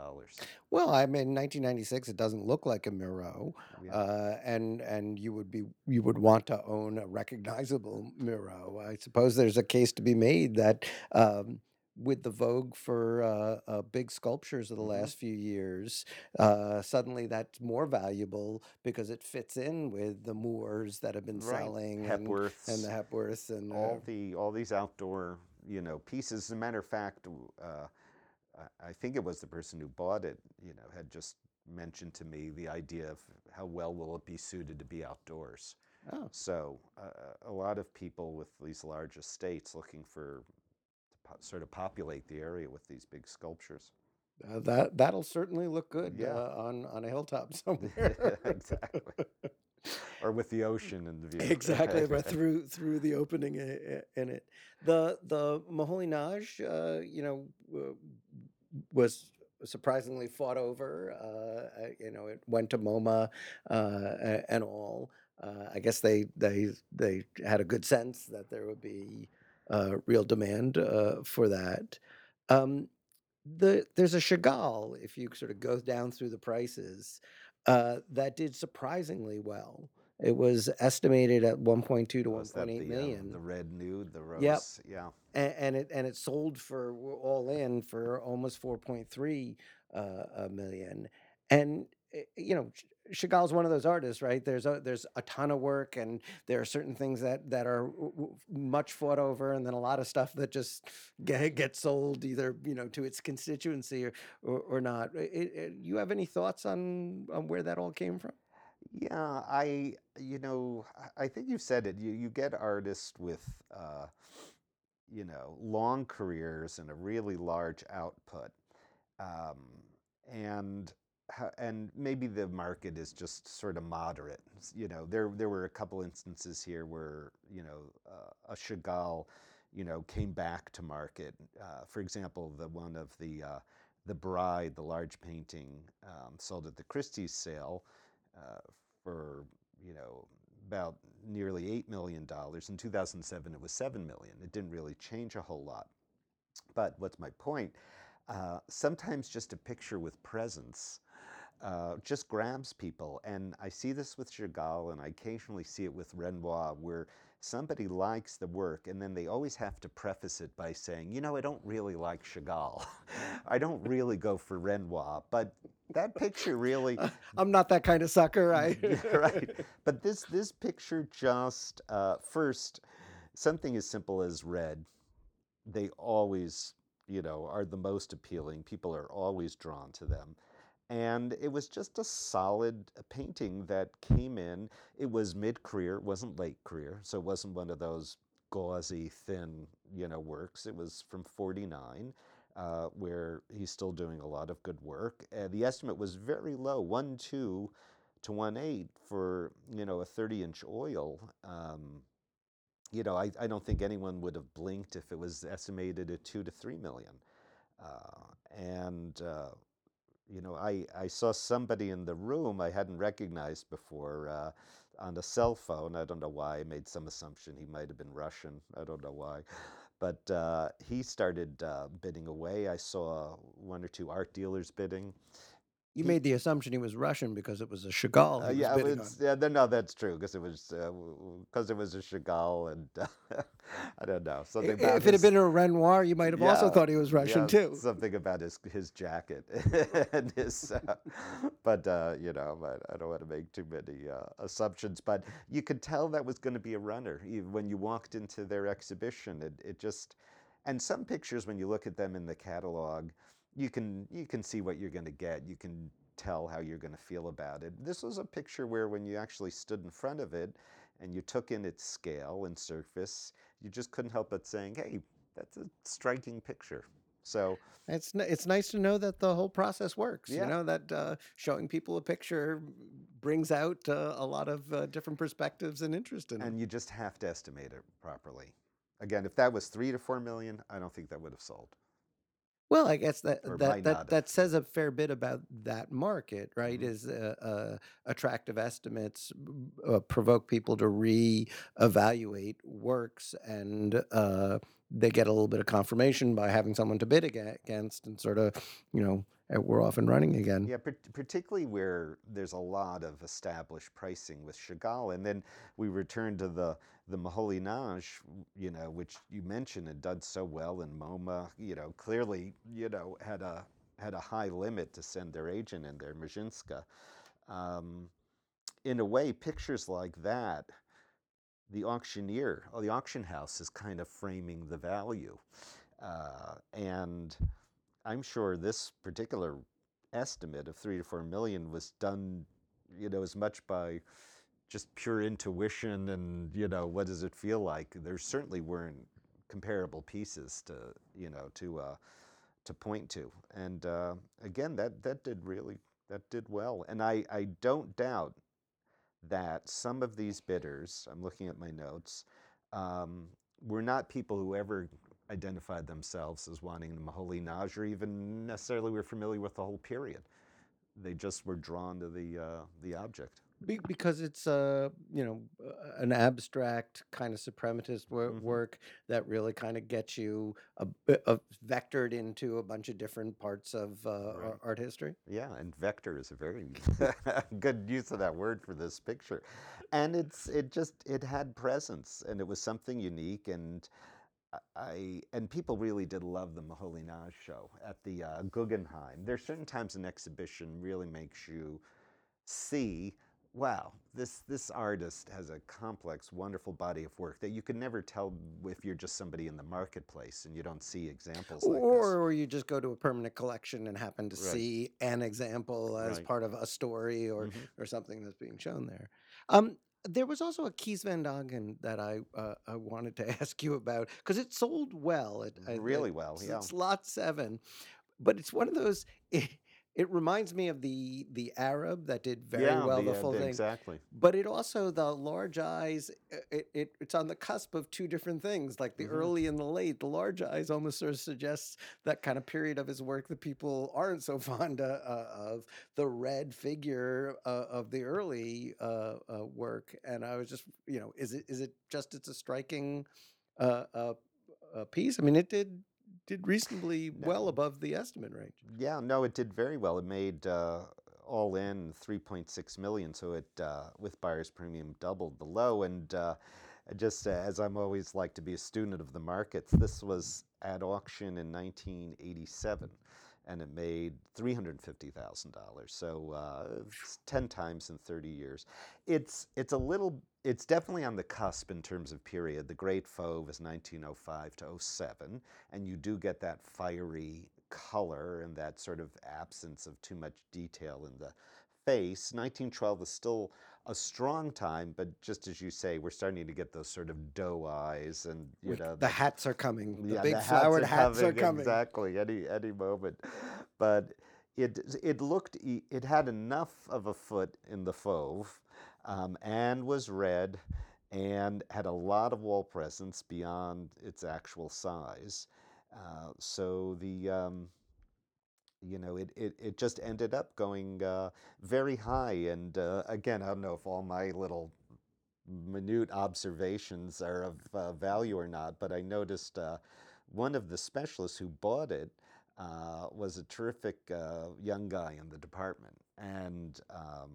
Speaker 1: Well, I mean, 1996, it doesn't look like a Miro,
Speaker 2: Yeah.
Speaker 1: uh, and and you would be you would want to own a recognizable Miro. I suppose there's a case to be made that um, with the vogue for uh, uh, big sculptures of the
Speaker 2: Mhm.
Speaker 1: last few years, uh, suddenly that's more valuable because it fits in with the Moores that have been
Speaker 2: Right.
Speaker 1: selling and
Speaker 2: Hepworths.
Speaker 1: and the Hepworths and uh,
Speaker 2: all the all these outdoor you know pieces. As a matter of fact, uh, I- I think it was the person who bought it. You know, had just mentioned to me the idea of how well will it be suited to be outdoors.
Speaker 1: oh,
Speaker 2: So uh, a lot of people with these large estates looking for sort of populate the area with these big sculptures.
Speaker 1: uh, that that'll certainly look good
Speaker 2: Yeah.
Speaker 1: uh, on on a hilltop somewhere.
Speaker 2: exactly. Or with the ocean in the view.
Speaker 1: exactly but through through the opening in it the the moholy-nagy uh you know was surprisingly fought over uh uh, you know it went to moma uh and all uh i guess they they they had a good sense that there would be uh real demand uh for that um the there's a Chagall, if you sort of go down through the prices, uh, that did surprisingly well. It was estimated at 1.2 to
Speaker 2: Was that
Speaker 1: 1.8
Speaker 2: the uh,
Speaker 1: million.
Speaker 2: the red nude, the
Speaker 1: Yep.
Speaker 2: rose? Yeah.
Speaker 1: and, and it and it sold for all in for almost 4.3 uh, a million and eh, you know Chagall's one of those artists right? There's a there's a ton of work and there are certain things that that are much fought over and then a lot of stuff that just get, gets sold either you know to its constituency or or, or not. I- I- I- you have any thoughts on on where that all came from?
Speaker 2: Yeah, I, you know, I think you said it. You you get artists with, uh, you know, long careers and a really large output, um, and and maybe the market is just sort of moderate. You know, there there were a couple instances here where you know uh, a Chagall, you know, came back to market. Uh, for example, the one of the uh, the Bride, the large painting, um, sold at the Christie's sale uh, for you know about nearly eight million dollars. In 2007, it was seven million. It didn't really change a whole lot. But what's my point? Uh, sometimes just a picture with presence uh, just grabs people. And I see this with Chagall, and I occasionally see it with Renoir, where somebody likes the work, and then they always have to preface it by saying, you know, I don't really like Chagall. I don't really go for Renoir. But that picture really.
Speaker 1: I'm not that kind of sucker I
Speaker 2: right. But this this picture just uh, first something as simple as red. They always, you know, are the most appealing. People are always drawn to them. And it was just a solid uh, painting that came in. It was mid career, it wasn't late career, so it wasn't one of those gauzy, thin, you know, works. It was from 49, uh, where he's still doing a lot of good work. Uh, the estimate was very low, 1 2 to 1 8 for, you know, a 30 inch oil. Um, you know, I, I don't think anyone would have blinked if it was estimated at two to three million. Uh, and uh, you know, I, I saw somebody in the room I hadn't recognized before uh, on a cell phone. I don't know why. I made some assumption he might have been Russian. I don't know why. But uh, he started uh, bidding away. I saw one or two art dealers bidding.
Speaker 1: You made the assumption he was Russian because it was a Chagall.
Speaker 2: Uh,
Speaker 1: he was
Speaker 2: yeah, yeah, no, that's true because it was because it was a Chagall and I don't know something about
Speaker 1: If it had
Speaker 2: his-
Speaker 1: been a Renoir, you might have also thought he was Russian
Speaker 2: yeah,
Speaker 1: too.
Speaker 2: Something about his his jacket and his, uh, but uh, you know, I, I don't want to make too many uh, assumptions. But you could tell that was going to be a runner when you walked into their exhibition. It it just, and some pictures when you look at them in the catalog, you can you can see what you're going to get. You can tell how you're going to feel about it. This was a picture where when you actually stood in front of it and you took in its scale and surface, you just couldn't help but saying, "Hey, that's a striking picture." So
Speaker 1: It's it's nice to know that the whole process works.
Speaker 2: Yeah.
Speaker 1: You know that uh, showing people a picture brings out uh, a lot of uh, different perspectives and interest in it.
Speaker 2: and you just have to estimate it properly. Again, if that was three to four million, I don't think that would have sold.
Speaker 1: Well, I guess that
Speaker 2: Or
Speaker 1: that
Speaker 2: not
Speaker 1: that,
Speaker 2: have.
Speaker 1: that says a fair bit about that market, right?
Speaker 2: Mhm.
Speaker 1: Is uh, uh, attractive estimates uh, provoke people to re-evaluate works, and uh, they get a little bit of confirmation by having someone to bid aga- against, and sort of, you know, uh, we're off and running again.
Speaker 2: Yeah, par- particularly where there's a lot of established pricing with Chagall, and then we return to the the Moholy-Nagy, you know, which you mentioned had done so well in MoMA. You know, clearly, you know, had a had a high limit to send their agent in there, Majinska. Um, in a way, pictures like that, the auctioneer or the auction house is kind of framing the value, uh, and I'm sure this particular estimate of three to four million was done, you know, as much by just pure intuition and you know what does it feel like. There certainly weren't comparable pieces to you know to uh, to point to, and uh, again that that did really that did well, and I I don't doubt that some of these bidders, I'm looking at my notes, um, were not people who ever identified themselves as wanting the Moholy-Nagy or even necessarily were familiar with the whole period. They just were drawn to the uh, the object.
Speaker 1: Be- because it's uh you know uh, an abstract kind of suprematist wor-
Speaker 2: Mhm.
Speaker 1: work that really kind of gets you a, of vectored into a bunch of different parts of uh,
Speaker 2: Right.
Speaker 1: art history.
Speaker 2: Yeah, and vector is a very good use of that word for this picture. And it's it just it had presence and it was something unique and I and people really did love the Moholy-Nagy show at the uh, Guggenheim. There's certain times an exhibition really makes you see, wow, this this artist has a complex, wonderful body of work that you can never tell if you're just somebody in the marketplace and you don't see examples like this.
Speaker 1: or you just go to a permanent collection and happen to
Speaker 2: Right.
Speaker 1: see an example as
Speaker 2: Right.
Speaker 1: part of a story or
Speaker 2: Mhm.
Speaker 1: or something that's being shown there. Um, there was also a Kees Van Dongen that I uh, I wanted to ask you about because it sold well. It, I-
Speaker 2: Really
Speaker 1: it-
Speaker 2: well,
Speaker 1: it's-
Speaker 2: yeah.
Speaker 1: It's lot seven, but it's one of those. It, it reminds me of the the Arab that did very
Speaker 2: yeah,
Speaker 1: well the,
Speaker 2: uh,
Speaker 1: full thing.
Speaker 2: exactly.
Speaker 1: But it also the large eyes. uh, It, it it's on the cusp of two different things, like the
Speaker 2: Mhm.
Speaker 1: early and the late. The large eyes almost sort of suggests that kind of period of his work that people aren't so fond uh, uh, of the red figure uh, of the early uh, uh, work. And I was just, you know, is it is it just it's a striking uh, uh, uh, piece? I mean, it did did reasonably well above the estimate range.
Speaker 2: Yeah, no, it did very well. It made uh, all in 3.6 million, so it uh, with buyer's premium doubled the low. And uh, just uh, as I'm always like to be a student of the markets, this was at auction in 1987, and it made $350,000. So uh, it's 10 times in 30 years. It's it's a little. It's definitely on the cusp in terms of period. The Great Fauve is 1905 to 07, and you do get that fiery color and that sort of absence of too much detail in the face. 1912 is still a strong time, but just as you say, we're starting to get those sort of doe eyes and you know
Speaker 1: the hats are coming. The
Speaker 2: yeah,
Speaker 1: big
Speaker 2: hats
Speaker 1: flowered hats are coming.
Speaker 2: exactly any any moment. But it it looked it had enough of a foot in the fauve, um, and was red, and had a lot of wall presence beyond its actual size. Uh, so the um, you know it, it, it just ended up going uh, very high and uh, again i don't know if all my little minute observations are of uh, value or not but i noticed uh, one of the specialists who bought it uh, was a terrific uh, young guy in the department and um,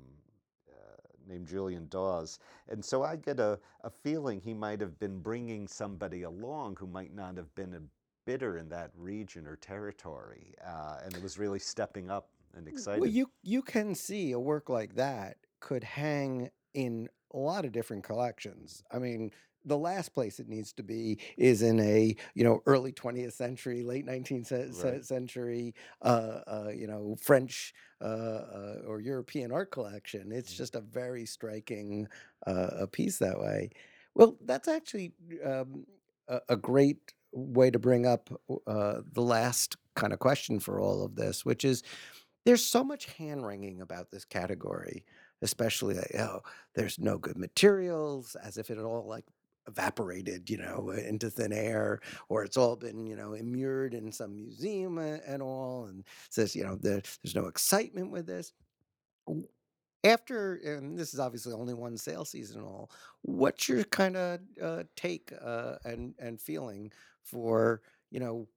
Speaker 2: named Julian Dawes. And so I get a, a feeling he might have been bringing somebody along who might not have been a bidder in that region or territory. Uh, and it was really stepping up and exciting.
Speaker 1: Well, you you can see a work like that could hang in a lot of different collections. I mean, the last place it needs to be is in a you know early 20th century, late 19th ce- ce-
Speaker 2: Right.
Speaker 1: century, uh, uh, you know French uh, uh, or European art collection. It's
Speaker 2: Mhm.
Speaker 1: just a very striking uh, a piece that way. Well, that's actually um, a, a great way to bring up uh, the last kind of question for all of this, which is there's so much hand wringing about this category, especially like, oh, there's no good materials, as if it all like evaporated, you know, into thin air, or it's all been, you know, immured in some museum and all, and says, you know, there, there's no excitement with this. After, and this is obviously only one sale season and all, what's your kind of uh, take uh, and and feeling for, you know,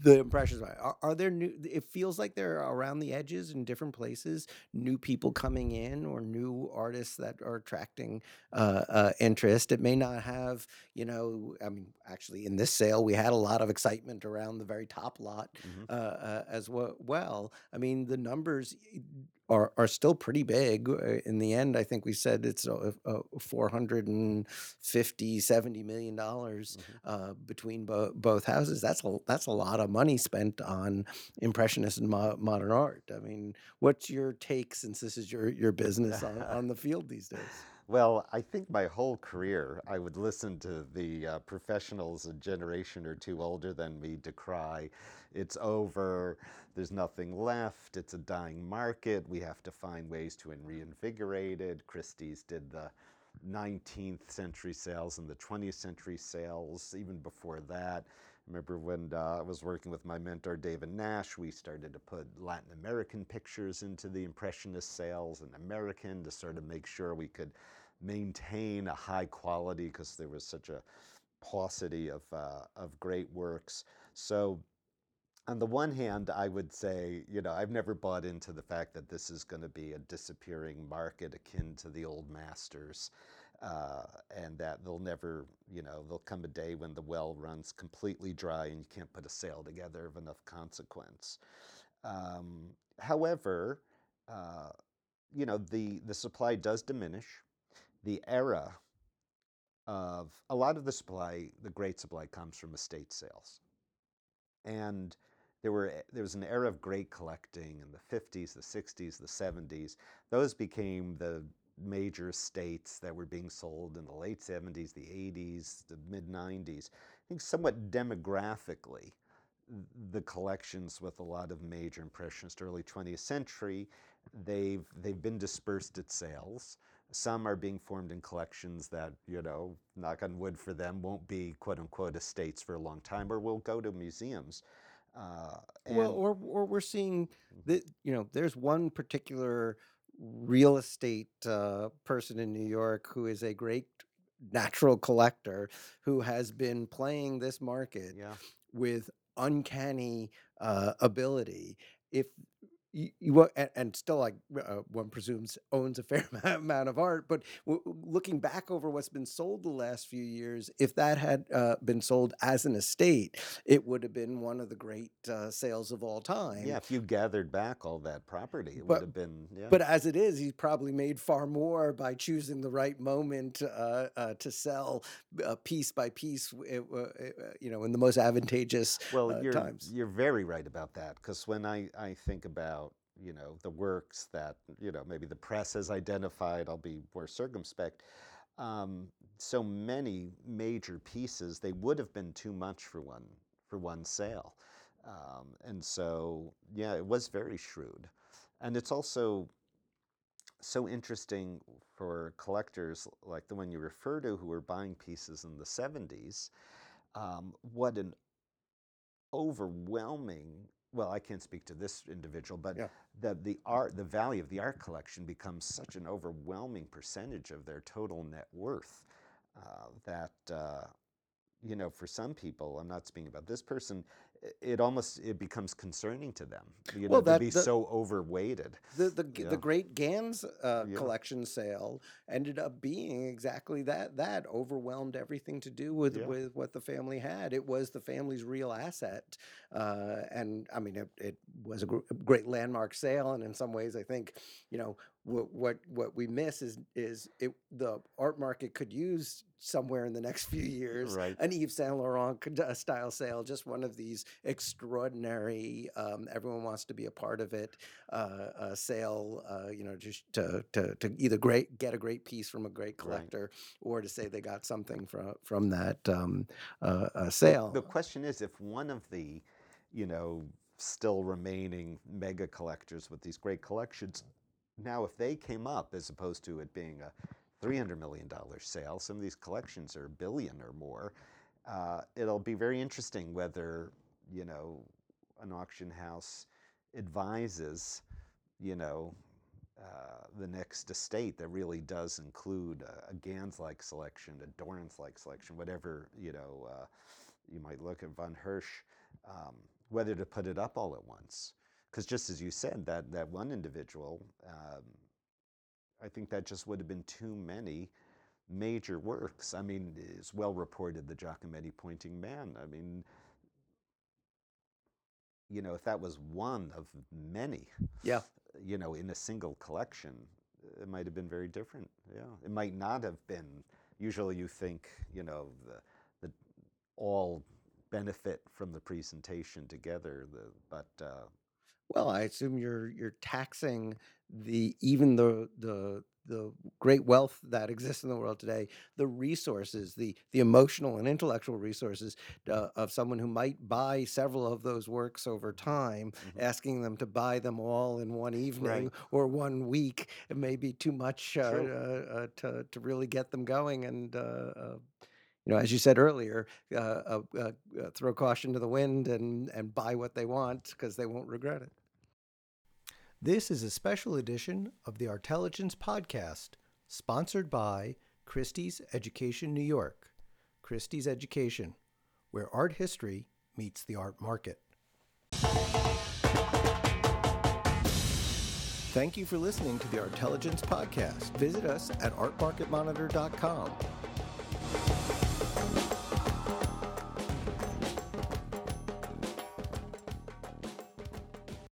Speaker 1: the impressions. Are, are there new it feels like they're around the edges in different places new people coming in or new artists that are attracting uh, uh, interest it may not have you know i mean actually in this sale we had a lot of excitement around the very top lot
Speaker 2: Mhm.
Speaker 1: uh, uh, as well, well i mean the numbers are, are still pretty big Uh, in the end i think we said it's uh, uh, 450 70 million dollars
Speaker 2: Mhm.
Speaker 1: uh, between bo- both houses. That's a that's a lot of money spent on impressionist and mo- modern art. I mean, what's your take since this is your your business on, on the field these days?
Speaker 2: Well, I think my whole career, I would listen to the uh, professionals a generation or two older than me decry it's over, there's nothing left, it's a dying market, we have to find ways to reinvigorate it. Christie's did the 19th century sales and the 20th century sales, even before that. remember when uh, I was working with my mentor David Nash, we started to put Latin American pictures into the Impressionist sales and American to sort of make sure we could maintain a high quality because there was such a paucity of, uh, of great works. So on the one hand, I would say, you know, I've never bought into the fact that this is going to be a disappearing market akin to the old masters, uh, and that they'll never, you know, there'll come a day when the well runs completely dry and you can't put a sale together of enough consequence. Um, however, uh, you know, the the supply does diminish. The era of a lot of the supply, the great supply, comes from estate sales, and there were eh, there was an era of great collecting in the 50s, the 60s, the 70s. Those became the major estates that were being sold in the late 70s, the 80s, the mid 90s. I think somewhat demographically, the collections with a lot of major impressionist early 20th century, they've they've been dispersed at sales. Some are being formed in collections that, you know, knock on wood for them, won't be quote unquote estates for a long time or will go to museums.
Speaker 1: Uh, well, or or we're seeing that you know there's one particular real estate uh, person in New York who is a great natural collector who has been playing this market
Speaker 2: yeah.
Speaker 1: with uncanny uh, ability. If you, you and, and still like uh, one presumes owns a fair amount of art but w- looking back over what's been sold the last few years if that had uh, been sold as an estate it would have been one of the great uh, sales of all time
Speaker 2: yeah if you gathered back all that property it but, would have been yeah.
Speaker 1: but as it is he's probably made far more by choosing the right moment uh, uh, to sell uh, piece by piece you know in the most advantageous
Speaker 2: well you're,
Speaker 1: times
Speaker 2: you're very right about that because when I, I think about you know, the works that, you know, maybe the press has identified, I'll be more circumspect. Um, so many major pieces, they would have been too much for one, for one sale. Um, and so, yeah, it was very shrewd. And it's also so interesting for collectors like the one you refer to who were buying pieces in the 70s, um, what an overwhelming well, I can't speak to this individual, but yeah. the the art, the value of the art collection becomes such an overwhelming percentage of their total net worth uh, that uh, you know, for some people, I'm not speaking about this person, it almost it becomes concerning to them. You know, that, to be the, so overweighted.
Speaker 1: The the, the great Ganz uh, yeah. collection sale ended up being exactly that. That overwhelmed everything to do with yeah. with what the family had. It was the family's real asset, uh, and I mean, it, it was a, gr- great landmark sale. And in some ways, I think you know what what what we miss is is it the art market could use somewhere in the next few years
Speaker 2: right.
Speaker 1: an Yves Saint Laurent uh, style sale, just one of these extraordinary. Um, everyone wants to be a part of it. Uh, sale, uh, you know, just to, to to either great get a great piece from a great collector, right. or to say they got something from from that um, uh, sale.
Speaker 2: The, the question is, if one of the, you know, still remaining mega collectors with these great collections now, if they came up as opposed to it being a $300 million sale, some of these collections are a billion or more, uh, it'll be very interesting whether, you know, an auction house advises, you know, uh, the next estate that really does include a, a Ganz-like selection, a Dorrance-like selection, whatever, you know, uh, you might look at Von Hirsch, um, whether to put it up all at once because just as you said, that that one individual, um, I think that just would have been too many major works. I mean, it's well reported the Giacometti Pointing Man. I mean, you know, if that was one of many,
Speaker 1: yeah,
Speaker 2: you know, in a single collection, it might have been very different. Yeah, it might not have been. Usually, you think, you know, the the all benefit from the presentation together. The but uh,
Speaker 1: well, I assume you're you're taxing the even the the the great wealth that exists in the world today, the resources, the the emotional and intellectual resources uh, of someone who might buy several of those works over time, mm-hmm. asking them to buy them all in one evening right. or one week. It may be too much uh, uh, uh, to to really get them going, and uh, uh, you know, as you said earlier, uh, uh, uh, uh, throw caution to the wind and, and buy what they want because they won't regret it. This is a special edition of the Artelligence Podcast, sponsored by Christie's Education New York. Christie's Education, where art history meets the art market. Thank you for listening to the Artelligence Podcast. Visit us at artmarketmonitor.com